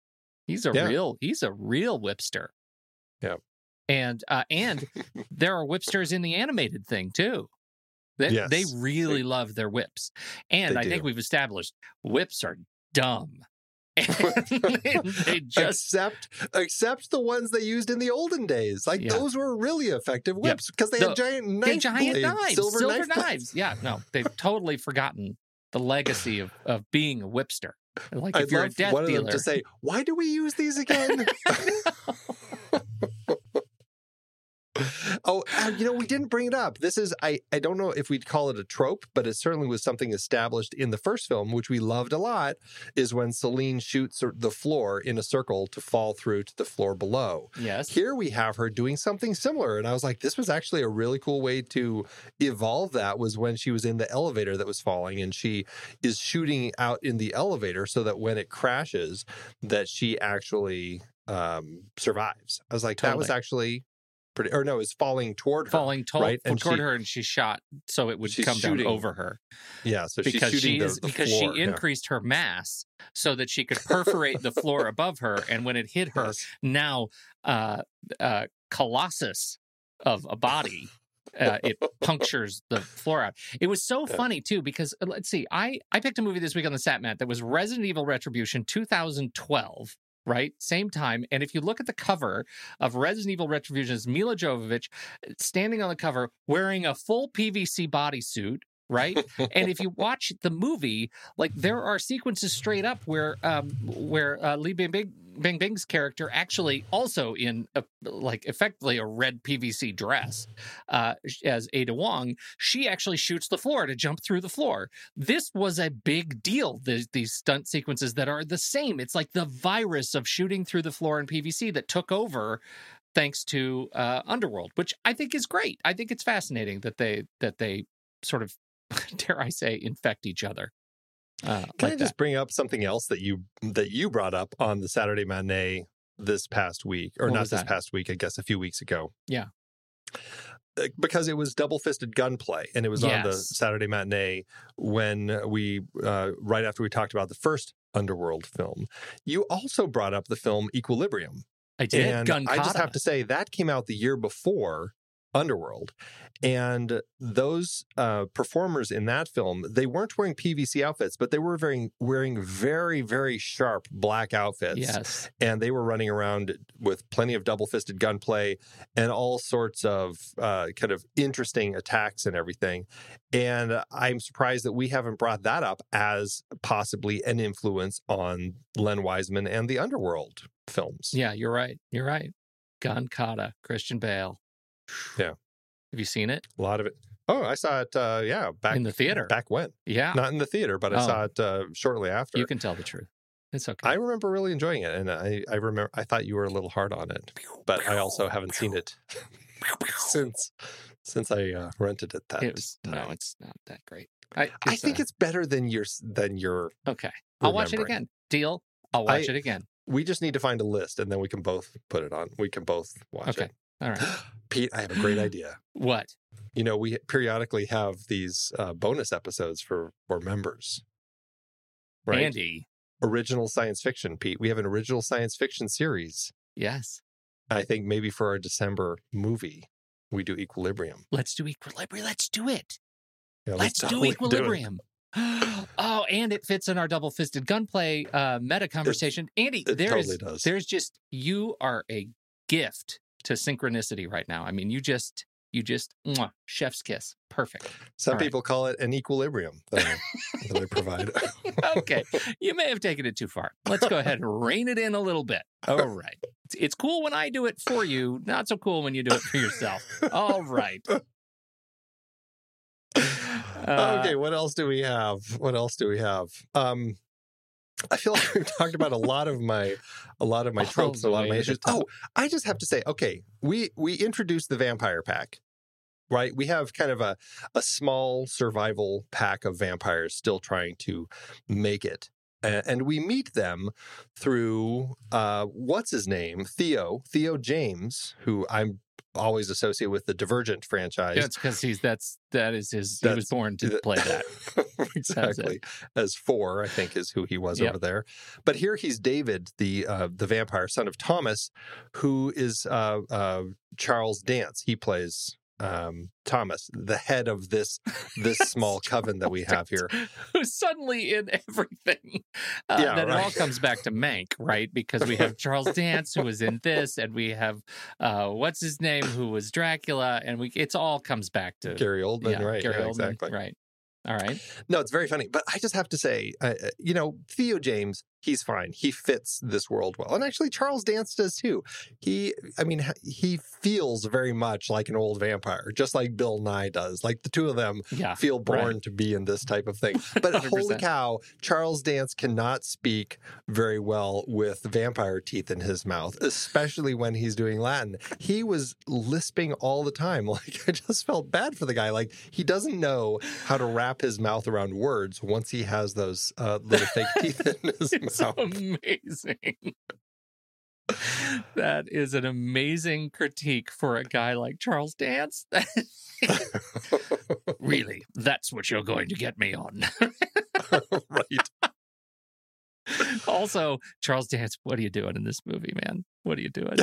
He's a Yeah. real. He's a real whipster. Yeah. And uh, and there are whipsters in the animated thing too. They, Yes, they really they- love their whips. And I think we've established whips are dumb. And they just except except the ones they used in the olden days. Like Yeah. those were really effective whips because they The- had giant knife they giant blades, knives, silver, silver, knife knives. blades. Yeah, no, they've totally forgotten the legacy of, of being a whipster. Like if I'd you're a love death one of them dealer, to say, "Why do we use these again?" oh, uh, you know, we didn't bring it up. This is I I don't know if we'd call it a trope, but it certainly was something established in the first film, which we loved a lot. Is when Selene shoots the floor in a circle to fall through to the floor below. yes, Here we have her doing something similar. And I was like, this was actually a really cool way to evolve that was when she was in the elevator that was falling and she is shooting out in the elevator so that when it crashes, that she actually um, survives. I was like, that was actually pretty, or no, it's falling toward her. falling to- right? Toward she- her, and she shot so it would come shooting down over her Yeah. So because she's shooting she the, is the because floor. she Yeah. increased her mass so that she could perforate the floor above her, and when it hit her, Yes. now uh, uh, colossus of a body. Uh, it punctures the floor out. It was so Yeah. funny too because uh, let's see, I I picked a movie this week on the Sat Mat that was Resident Evil Retribution 2012, right? Same time. And if you look at the cover of Resident Evil Retribution, it's Milla Jovovich uh, standing on the cover wearing a full PVC bodysuit. Right, and if you watch the movie, like there are sequences straight up where, um, where uh, Li Bingbing, Bing Bing's character actually also in a, like effectively a red PVC dress, uh, as Ada Wong, she actually shoots the floor to jump through the floor. This was a big deal. The, these stunt sequences that are the same. It's like the virus of shooting through the floor in PVC that took over thanks to uh, Underworld, which I think is great. I think it's fascinating that they that they sort of dare I say infect each other. Uh, Can like I just bring up something else that you that you brought up on the Saturday matinee this past week, or What not this that? past week, I guess a few weeks ago. Yeah. Uh, Because it was double fisted gunplay, and it was on the Saturday matinee when we, uh, right after we talked about the first Underworld film. You also brought up the film Equilibrium, I did. and Gun I just have to say that came out the year before Underworld, and those uh, performers in that film they weren't wearing PVC outfits, but they were wearing wearing very very sharp black outfits, Yes. and they were running around with plenty of double fisted gunplay and all sorts of uh, kind of interesting attacks and everything. And I'm surprised that we haven't brought that up as possibly an influence on Len Wiseman and the Underworld films. Yeah, you're right. You're right. Gun kata, Christian Bale. Yeah. Have you seen it A lot of it. Oh, I saw it. Uh, yeah, back in the theater? Back when? Yeah. Not in the theater, but I Oh. saw it uh, shortly after. You can tell the truth. It's okay. I remember really enjoying it, and I, I remember I thought you were a little hard on it, but I also haven't seen it since since I uh, rented it that. it was, no, it's not that great. I, I think uh, it's better than your than your. okay. I'll watch it again. Deal. I'll watch I- it again. We just need to find a list, and then we can both put it on. We can both watch Okay. it. All right. Pete, I have a great idea. What? You know, we periodically have these uh, bonus episodes for for members. Right. Andy. original science fiction, Pete. We have an original science fiction series. Yes. I think maybe for our December movie, we do Equilibrium. Let's do equilibrium. Let's do it. Yeah, Let's do totally it. equilibrium. oh, and it fits in our double fisted gunplay uh, meta conversation. Andy, it there's totally there's just you are a gift to synchronicity right now. I mean, you just you just mwah, chef's kiss. Perfect. Some all right. people call it an equilibrium that I, that I provide. okay. You may have taken it too far. Let's go ahead and rein it in a little bit. All right. It's, it's cool when I do it for you, not so cool when you do it for yourself. All right. Uh, okay, what else do we have? What else do we have? Um, I feel like we've talked about a lot of my a lot of my oh, tropes, the a lot of my issues. Oh, I just have to say, okay, we we introduced the vampire pack. Right? We have kind of a a small survival pack of vampires still trying to make it And we meet them through uh, what's his name? Theo, Theo James, who I'm always associate with the Divergent franchise. Yeah, it's because he's that's that is his. he was born to play that. exactly as four i think is who he was Yep. over there but here he's david the uh, the vampire son of thomas who is uh, uh, charles dance he plays um, thomas the head of this this small coven that we have here Who's suddenly in everything. Uh, Yeah, then it all right. comes back to Mank, right? Because we have Charles Dance who was in this, and we have uh, what's his name who was Dracula, and we it's all comes back to gary oldman yeah, right Gary yeah, Oldman, exactly right? All right. No, it's very funny. But I just have to say, uh, uh, you know, Theo James, he's fine. He fits this world well. And actually, Charles Dance does too. He, I mean, he feels very much like an old vampire, just like Bill Nighy does. Like the two of them Yeah, feel born right. to be in this type of thing. But holy 100%. cow, Charles Dance cannot speak very well with vampire teeth in his mouth, especially when he's doing Latin. He was lisping all the time. Like, I just felt bad for the guy. Like, he doesn't know how to wrap his mouth around words once he has those uh, little fake teeth in his It's mouth. amazing. that is an amazing critique for a guy like Charles Dance. really, that's what you're going to get me on. right. also, Charles Dance, what are you doing in this movie, man? What are you doing?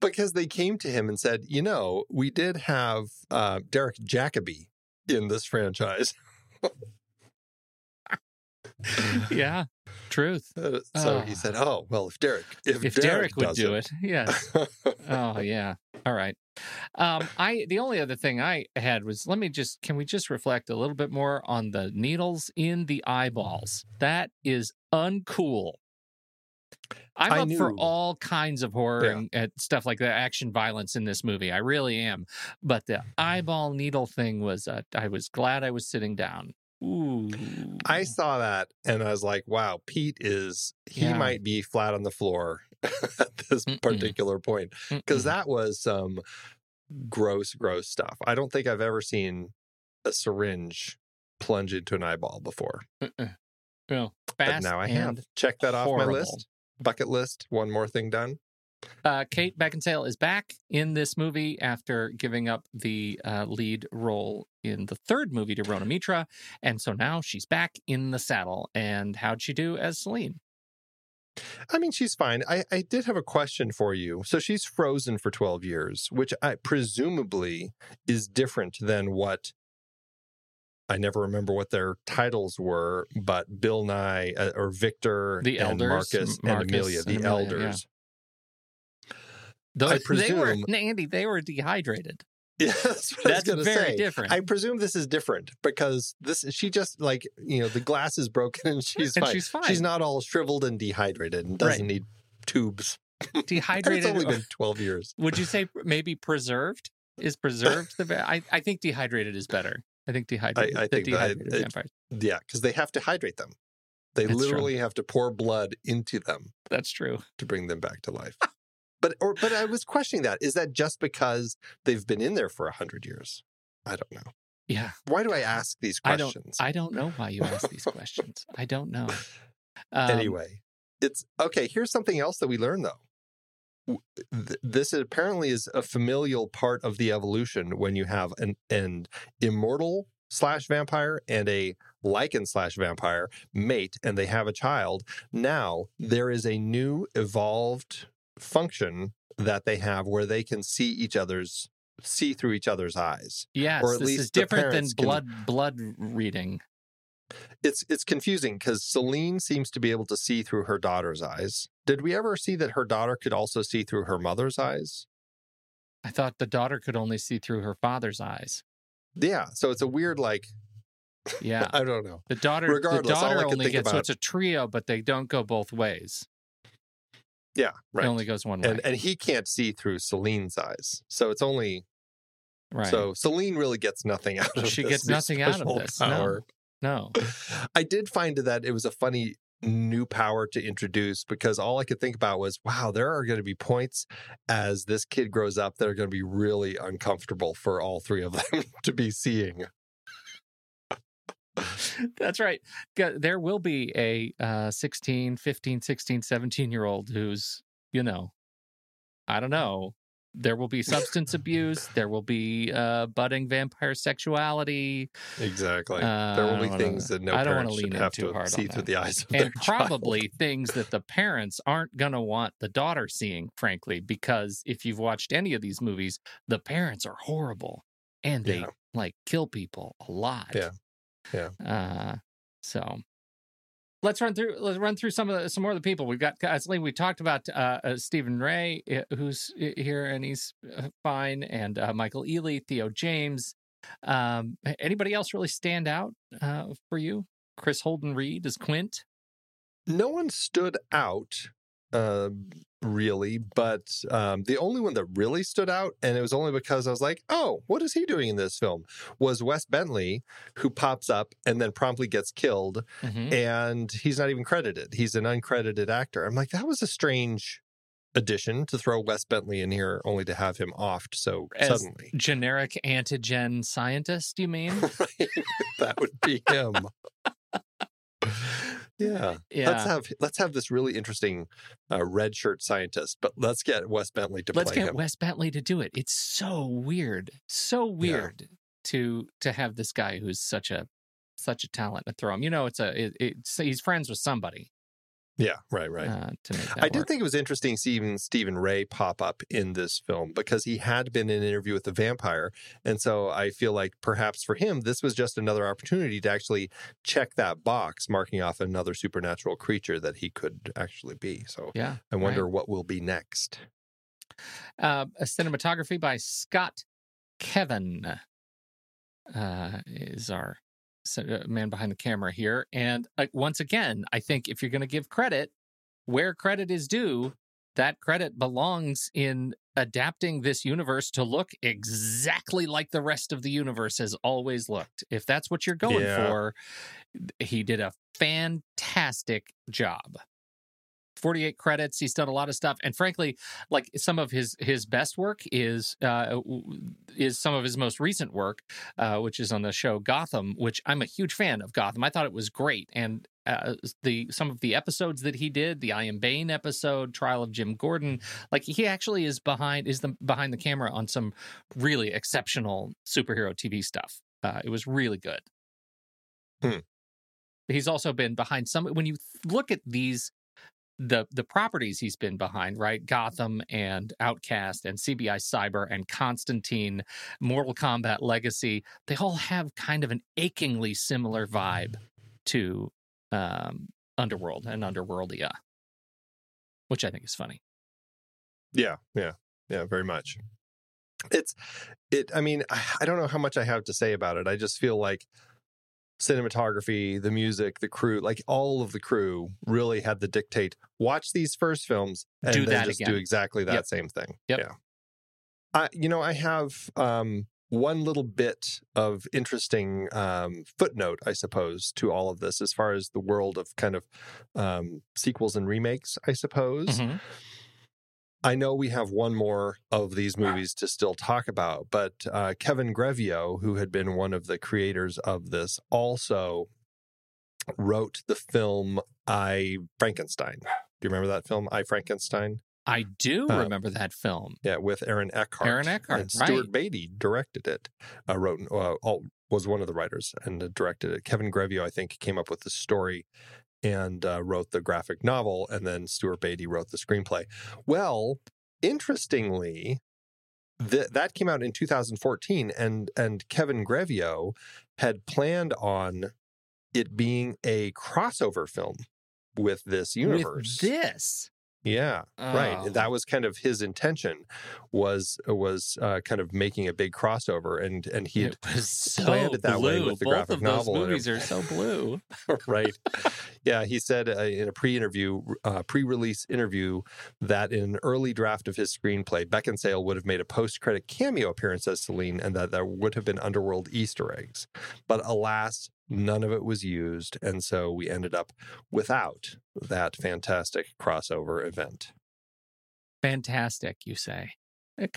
because they came to him and said, you know, we did have uh, Derek Jacobi in this franchise. yeah, truth. Uh, so Oh. he said, "Oh well, if Derek, if, If Derek, would do it, yes. Oh yeah. All right. Um, I the only other thing I had was let me just can we just reflect a little bit more on the needles in the eyeballs? That is uncool. I'm I up for all kinds of horror Yeah. and, and stuff like that, action violence in this movie. I really am. But the eyeball needle thing was, uh, I was glad I was sitting down. Ooh. I saw that and I was like, "Wow, Pete is he Yeah. might be flat on the floor at this Mm-mm. particular point because that was some gross, gross stuff. I don't think I've ever seen a syringe plunge into an eyeball before, Well, but now I and have. Check that off my list, bucket list. One more thing done. Uh, Kate Beckinsale is back in this movie after giving up the uh, lead role in the third movie to Rhona Mitra, and so now she's back in the saddle. And how'd she do as Selene? I mean, she's fine. I, I did have a question for you. So she's frozen for 12 years, which I presumably is different than what I never remember what their titles were, but Bill Nighy uh, or Viktor The and elders, Marcus, Marcus and Amelia, the and Amelia, elders. Those, I they were presume- Andy. They were dehydrated. Yeah, that's what I was That's very say. different. I presume this is different because this she just like you know the glass is broken and she's And fine. she's fine. She's not all shriveled and dehydrated and doesn't Right. need tubes. Dehydrated. it's only been twelve years. Would you say maybe preserved? Is preserved the? I I think dehydrated is better. I think dehydrated. I the think that dehydrated it- vampires. Yeah, because they have to hydrate them. They That's true. literally have to pour blood into them That's true. to bring them back to life. But or but I was questioning that. Is that just because they've been in there for a hundred years? I don't know. Yeah. Why do I ask these I don't. questions? I don't know why you ask these questions. I don't know. Um, anyway, it's okay. Here's something else that we learned though. This apparently is a familial part of the evolution when you have an, an immortal slash vampire and a Lycan slash vampire mate and they have a child. Now there is a new evolved function that they have where they can see each other's see through each other's eyes. Yes, or at this least is different than parents can- blood blood reading. It's it's confusing because Selene seems to be able to see through her daughter's eyes. Did we ever see that her daughter could also see through her mother's eyes? I thought the daughter could only see through her father's eyes. Yeah, so it's a weird like Yeah, I don't know. the daughter. Regardless, the daughter only gets so it's a trio, but they don't go both ways. Yeah, right. It only goes one way. and and he can't see through Selene's eyes, so it's only right. so Celine really gets nothing out of She this gets nothing out of this, no. No. I did find that it was a funny new power to introduce because all I could think about was, wow, there are going to be points as this kid grows up that are going to be really uncomfortable for all three of them to be seeing. That's right. There will be a uh, 16, 15, 16, 17 year old who's, you know, I don't know. There will be substance abuse. There will be uh, budding vampire sexuality. Exactly. Uh, there will be things wanna- that no I don't wanna should have to see through the eyes of And their child. probably things that the parents aren't going to want the daughter seeing, frankly, because if you've watched any of these movies, the parents are horrible and they Yeah. like kill people a lot. Yeah. Yeah. Uh, so let's run through let's run through some of the, some more of the people we've got. Kathleen, we talked about uh, uh, Stephen Rea, who's here and he's uh, fine, and uh, Michael Ealy, Theo James. Um, anybody else really stand out uh, for you? Kris Holden-Ried is Quint. no one stood out uh, really, but um, the only one that really stood out, and it was only because I was like, oh, what is he doing in this film? Was Wes Bentley, who pops up and then promptly gets killed, Mhm. and he's not even credited. He's an uncredited actor. I'm like, that was a strange addition to throw Wes Bentley in here only to have him offed so As suddenly. generic antigen scientist, you mean? that would be him. Yeah. Yeah. Let's have let's have this really interesting uh, red shirt scientist, but let's get Wes Bentley to Let's play get him. Wes Bentley to do it. It's so weird, so weird to to have this guy who's such a such a talent to throw him. You know, it's a it, it's he's friends with somebody yeah, right, right. uh, to make I did think it was interesting seeing Stephen Rea pop up in this film because he had been in an interview with the vampire. And so I feel like perhaps for him, this was just another opportunity to actually check that box, marking off another supernatural creature that he could actually be. So yeah, I wonder right. what will be next. Uh, a cinematography by Scott Kevan uh, is our man behind the camera here. And uh, once again, I think if you're going to give credit where credit is due, that credit belongs in adapting this universe to look exactly like the rest of the universe has always looked. If that's what you're going Yeah. for, he did a fantastic job. 48 credits he's done a lot of stuff and frankly like some of his his best work is uh is some of his most recent work uh which is on the show Gotham which I'm a huge fan of Gotham. I thought it was great and uh, the some of the episodes that he did the I am Bane episode Trial of Jim Gordon like he actually is behind is the behind the camera on some really exceptional superhero TV stuff. Uh it was really good. Hmm. he's also been behind some when you look at these the the properties he's been behind, right? Gotham and Outcast and CSI Cyber and Constantine, Mortal Kombat Legacy, they all have kind of an achingly similar vibe to um, Underworld and Underworldia, which I think is funny. Yeah, yeah, yeah, very much. It's it. I mean, I I don't know how much I have to say about it. I just feel like cinematography, the music, the crew, like all of the crew, really had to dictate. Watch these first films and Do then that just again. do exactly that Yep. same thing. Yep. Yeah. I, you know, I have um, one little bit of interesting um, footnote, I suppose, to all of this, as far as the world of kind of um, sequels and remakes. I suppose. Mhm. I know we have one more of these movies to still talk about, but uh, Kevin Grevioux, who had been one of the creators of this, also wrote the film I Frankenstein. Do you remember that film, I Frankenstein? I do Uh, remember that film. Yeah, with Aaron Eckhart. Aaron Eckhart, and Stuart right. Beattie directed it. Uh, wrote uh, all, was one of the writers and directed it. Kevin Grevioux, I think, came up with the story and uh, wrote the graphic novel, and then Stuart Beattie wrote the screenplay. Well, interestingly, th- that came out in 2014, and and Kevin Grevioux had planned on it being a crossover film with this universe. With this, Yeah, Oh. right. That was kind of his intention was was uh, kind of making a big crossover, and and he had so planned it that blue. way with the Both graphic of those novel and movies are so blue. right. Yeah, he said uh, in a pre-interview, uh, pre-release interview, that in an early draft of his screenplay, Beckinsale would have made a post-credit cameo appearance as Selene, and that there would have been underworld Easter eggs. But alas, none of it was used, and so we ended up without that fantastic crossover event. Fantastic, you say?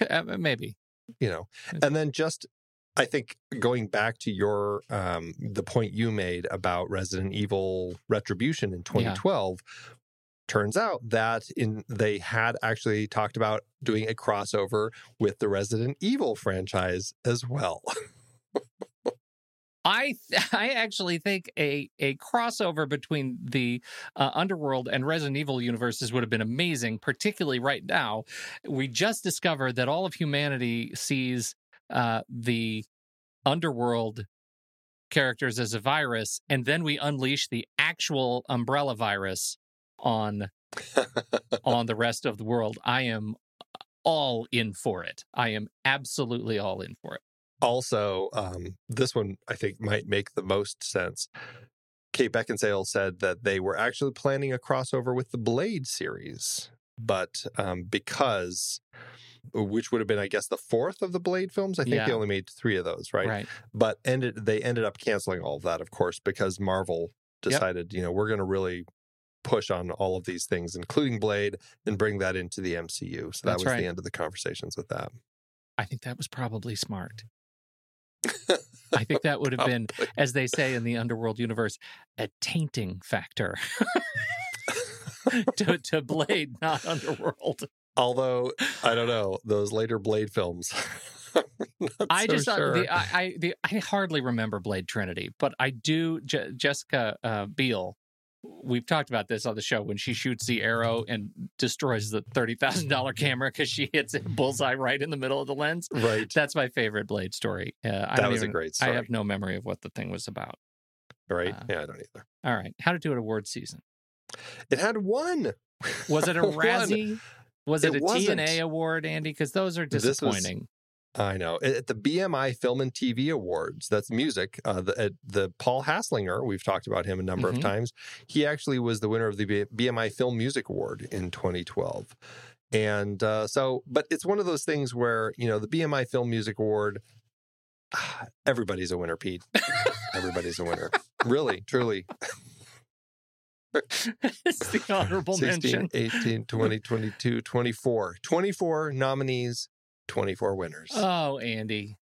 Uh, maybe. You know, and then just I think going back to your um, the point you made about Resident Evil Retribution in 2012, turns out that in they had actually talked about doing a crossover with the Resident Evil franchise as well. I th- I actually think a a crossover between the uh, Underworld and Resident Evil universes would have been amazing, particularly right now. We just discovered that all of humanity sees uh, the Underworld characters as a virus, and then we unleash the actual Umbrella virus on on the rest of the world. I am all in for it. I am absolutely all in for it. Also, um, this one I think might make the most sense. Kate Beckinsale said that they were actually planning a crossover with the Blade series, but um, because which would have been, I guess, the fourth of the Blade films. I think Yeah. they only made three of those, right? Right. But ended they ended up canceling all of that, of course, because Marvel Yep. decided, you know, we're going to really push on all of these things, including Blade, and bring that into the MCU. So that was right. the end of the conversations with that. I think that was probably smart. I think that would have been, as they say in the underworld universe, a tainting factor to, to Blade, not Underworld. Although I don't know those later Blade films. I so just thought sure. the, I I, the, I hardly remember Blade Trinity, but I do. Je- Jessica uh, Biel. We've talked about this on the show when she shoots the arrow and destroys the thirty thousand dollar camera because she hits it bullseye right in the middle of the lens. right. That's my favorite Blade story. Uh, That was a even- great I have no memory of what the thing was about. Right. uh, yeah, I don't either. All right, how to do it award season? It had one. Was it a Razzie? Was it, It a wasn't. TNA award, Andy? Because those are disappointing. I know. At the BMI Film and TV Awards, that's music. Uh, the, at the Paul Haslinger, we've talked about him a number Mhm. of times. He actually was the winner of the BMI Film Music Award in 2012. And uh, so, but it's one of those things where, you know, the BMI Film Music Award, ah, everybody's a winner, Pete. everybody's a winner. Really, truly. it's the honorable 16, mention. 18, 20, 22, 24. 24 nominees, 24 winners. Oh, Andy.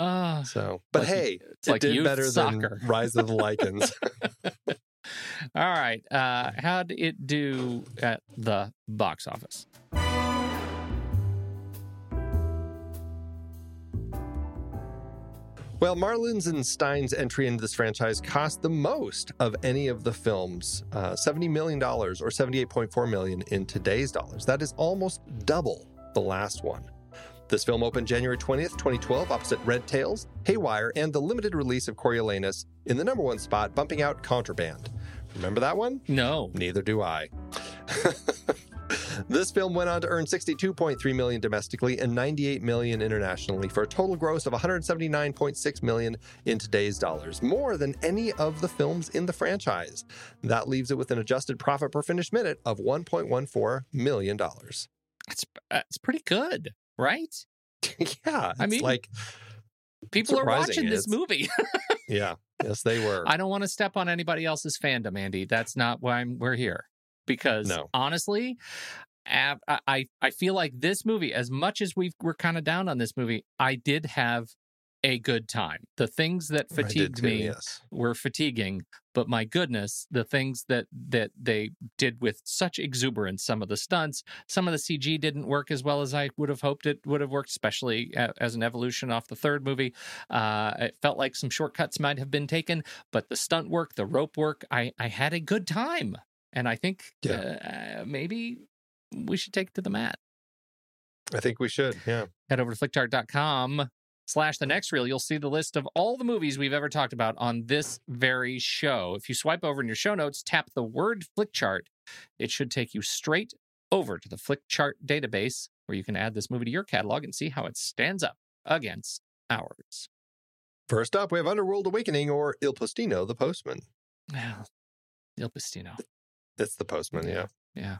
Oh, So, but Like- hey, it's it like did better soccer. than Rise of the Lycans. all right. Uh, how did it do at the box office? well, Mårlind's and Stein's entry into this franchise cost the most of any of the films, uh, $70 million or 78.4 million in today's dollars. That is almost double the last one. This film opened January 20th, 2012, opposite Red Tails, Haywire, and the limited release of Coriolanus in the number one spot, bumping out Contraband. Remember that one? No. Neither do I. this film went on to earn 62.3 million domestically and 98 million internationally for a total gross of 179.6 million in today's dollars, more than any of the films in the franchise. That leaves it with an adjusted profit per finished minute of 1.14 million dollars. It's, it's pretty good, right? yeah, I mean, like People are watching this movie. yeah, yes they were. I don't want to step on anybody else's fandom, Andy. That's not why I'm, we're here. Because No. honestly, I, I I feel like this movie, as much as we we're kind of down on this movie, I did have a good time. The things that fatigued too, me yes. were fatiguing, but my goodness, the things that that they did with such exuberance, some of the stunts, some of the CG didn't work as well as I would have hoped it would have worked, especially as an evolution off the third movie. Uh, it felt like some shortcuts might have been taken, but the stunt work, the rope work, I I had a good time, and I think uh, maybe we should take it to the mat I think we should. Yeah. head over to flickchart.com slash the next reel you'll see the list of all the movies we've ever talked about on this very show if you swipe over in your show notes tap the word flickchart it should take you straight over to the flickchart database where you can add this movie to your catalog and see how it stands up against ours First up, we have Underworld Awakening or Il Postino, the Postman. well il Postino. It's the Postman, yeah. yeah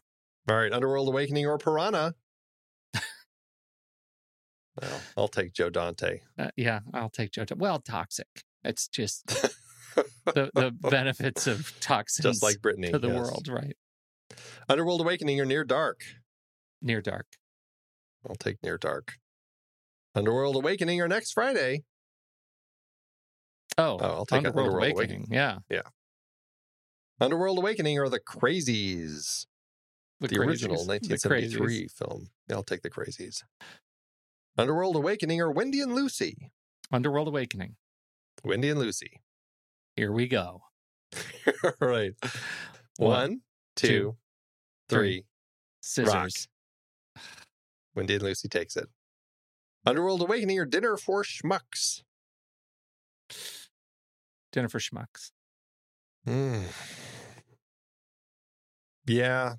All right, Underworld Awakening or Piranha. Well, I'll take Joe Dante. uh, yeah i'll take joe well toxic it's just the the benefits of toxins Just like Brittany. to the yes. world right Underworld Awakening or Near Dark. near dark I'll take Near Dark. Underworld Awakening or Next Friday. Oh, Oh, I'll take Underworld, Underworld Awakening. Yeah. Yeah. Underworld Awakening or The Crazies? The, original. The 1973 Crazies. film. I'll take The Crazies. Underworld Awakening or Wendy and Lucy? Underworld Awakening. Wendy and Lucy. Here we go. All right. One, two, two, three. Scissors. Wendy and Lucy takes it. Underworld Awakening or Dinner for Schmucks? Dinner for Schmucks. Hmm. Yeah,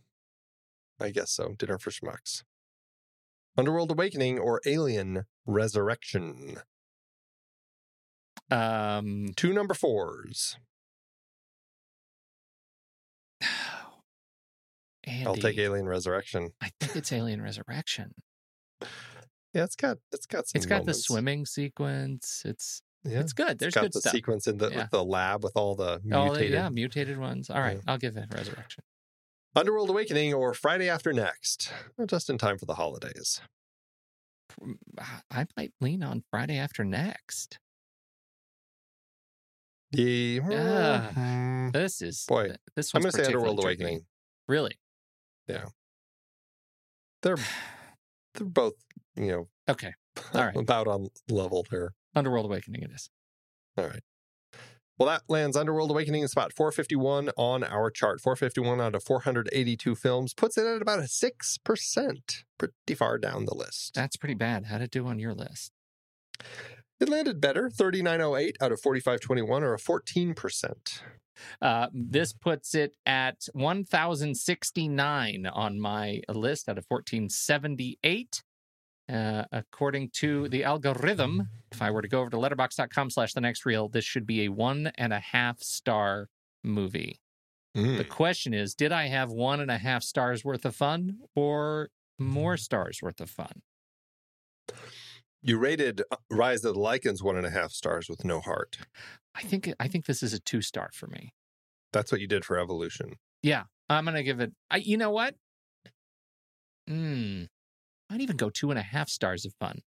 I guess so. Dinner for Schmucks. Underworld Awakening or Alien Resurrection? Um, Two number fours. Andy, I'll take Alien Resurrection. I think it's Alien Resurrection. Yeah, it's got it's got some. It's got the swimming sequence. It's Yeah, it's good. There's it's got good the stuff. sequence in the Yeah. with the lab with all the All the- yeah, mutated ones. All right, Yeah. I'll give it Resurrection. Underworld Awakening or Friday After Next, just in time for the holidays. I might lean on Friday after next. The Ah, Hmm. This is Boy, This I'm going to say Underworld tricky. Awakening. Really? Yeah. They're they're both you know Okay. All right. about on level there. Underworld Awakening. It is. All right. Well, that lands Underworld Awakening in spot 451 on our chart. 451 out of 482 films puts it at about a 6%, pretty far down the list. That's pretty bad. How'd it do on your list? It landed better, 3908 out of 4521 or a 14%. Uh, this puts it at 1,069 on my list out of 1478. Uh, according to the algorithm, if I were to go over to letterboxd.com slash the next reel, this should be a one and a half star movie. Mm. The question is, did I have one and a half stars worth of fun or more stars worth of fun? You rated Rise of the Lycans one and a half stars with no heart. I think I think this is a two star for me. That's what you did for Evolution. Yeah, I'm gonna give it. I, you know what? Hmm. I'd even go two and a half stars of fun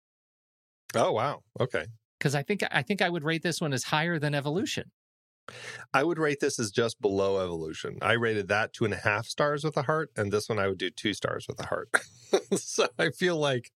Oh, wow. Okay. because I think I think I would rate this one as higher than Evolution. I would rate this as just below Evolution. I rated that two and a half stars with a heart, and this one I would do two stars with a heart. so I feel like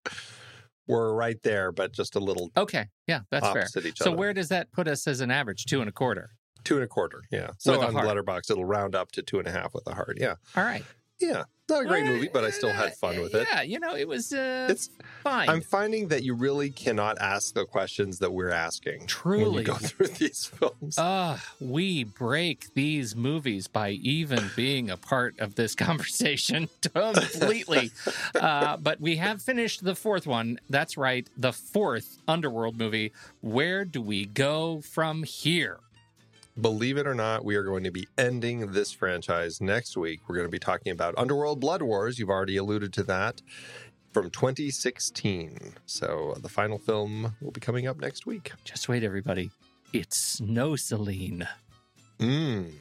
we're right there, but just a little Okay, yeah, that's fair. So other. where does that put us as an average? Two and a quarter. two and a quarter. Yeah. So on heart. Letterboxd, it'll round up to two and a half with a heart. Yeah. All right. Yeah. Not a great right, movie, but I still had fun with it. Yeah, you know, it was uh, It's fine. I'm finding that you really cannot ask the questions that we're asking when Truly. you go through these films. Uh, we break these movies by even being a part of this conversation completely. uh, but we have finished the fourth one. That's right, the fourth Underworld movie. Where do we go from here? Believe it or not, we are going to be ending this franchise next week. We're going to be talking about Underworld Blood Wars. You've already alluded to that from 2016. So the final film will be coming up next week. Just wait, everybody. It's Snow Selene. Mm.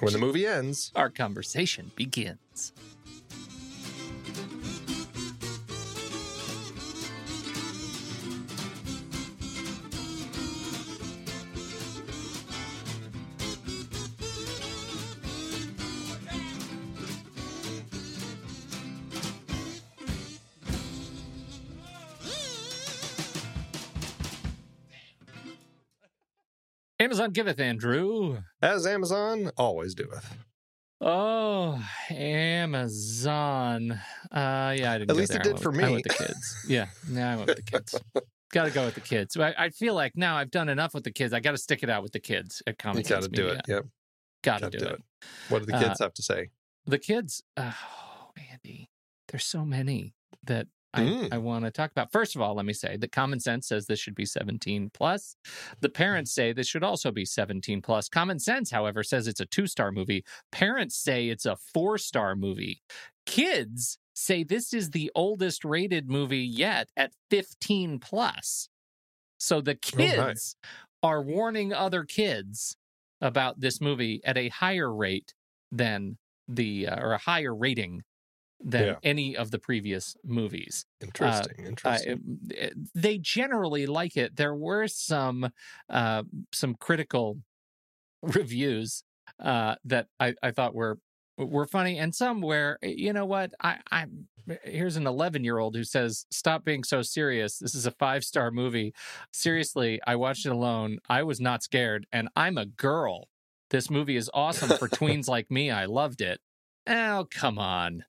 When the movie ends, Our conversation begins. Amazon giveth, Andrew. as Amazon always doeth. Oh, Amazon. Uh, yeah, I didn't. At least it there. I did for with- I went with the kids. Yeah, no, I went with the kids. got to go with the kids. I, I feel like now I've done enough with the kids. I got to stick it out with the kids at You Common got to do it. Yep. Got to Gotta do, it. What do the Uh, kids have to say? The kids. Oh, Andy, there's so many that I, Mm. I want to talk about. First of all, let me say that Common Sense says this should be 17 plus. The parents say this should also be 17 plus. Common Sense, however, says it's a two star movie. Parents say it's a four star movie. Kids say this is the oldest rated movie yet at 15 plus. So the Oh, kids are warning other kids about this movie at a higher rate than the uh, or a higher rating than Yeah. any of the previous movies. Interesting. Uh, interesting. it- they generally like it. There were some uh, some critical reviews uh, that I, I thought were were funny, and some where you know what I I here's an 11 year old who says stop being so serious. This is a five star movie. Seriously, I watched it alone. I was not scared, and I'm a girl. This movie is awesome for tweens like me. I loved it. Oh come on.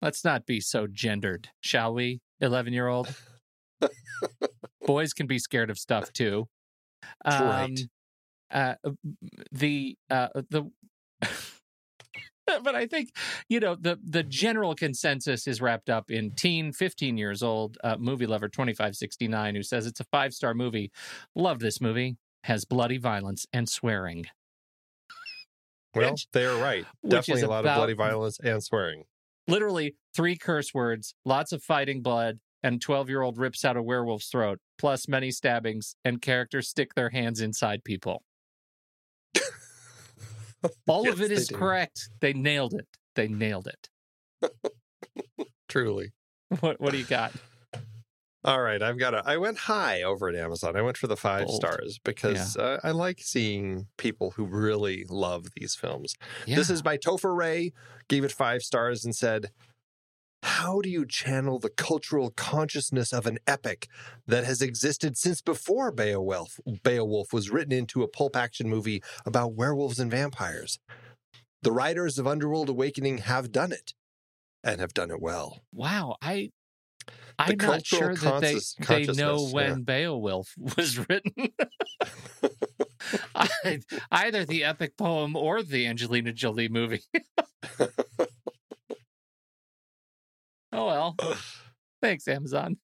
Let's not be so gendered, shall we? 11 year old. Boys can be scared of stuff too. Um, Right. uh, the uh, the but I think you know the the general consensus is wrapped up in teen, 15 years old, uh, movie lover 2569 who says it's a five star movie. Love this movie. Has bloody violence and swearing. well, they are right. Definitely a lot about- of bloody violence and swearing. Literally three curse words, lots of fighting blood, and 12 year old rips out a werewolf's throat, plus many stabbings, and characters stick their hands inside people. All of it is they correct. They nailed it. They nailed it. Truly. What, what do you got? All right, I've got a. I went high over at Amazon. I went for the five Bold. stars because uh, I like seeing people who really love these films. This is by Topher Ray. Gave it five stars and said, "How do you channel the cultural consciousness of an epic that has existed since before Beowulf? Beowulf was written into a pulp action movie about werewolves and vampires. The writers of Underworld Awakening have done it, and have done it well." Wow. I. I'm not sure that they, they know when yeah. Beowulf was written. I- Either the epic poem or the Angelina Jolie movie. oh well. Thanks, Amazon.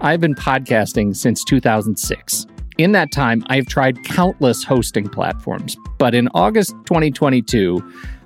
I've been podcasting since 2006. In that time, I've tried countless hosting platforms, but in August 2022,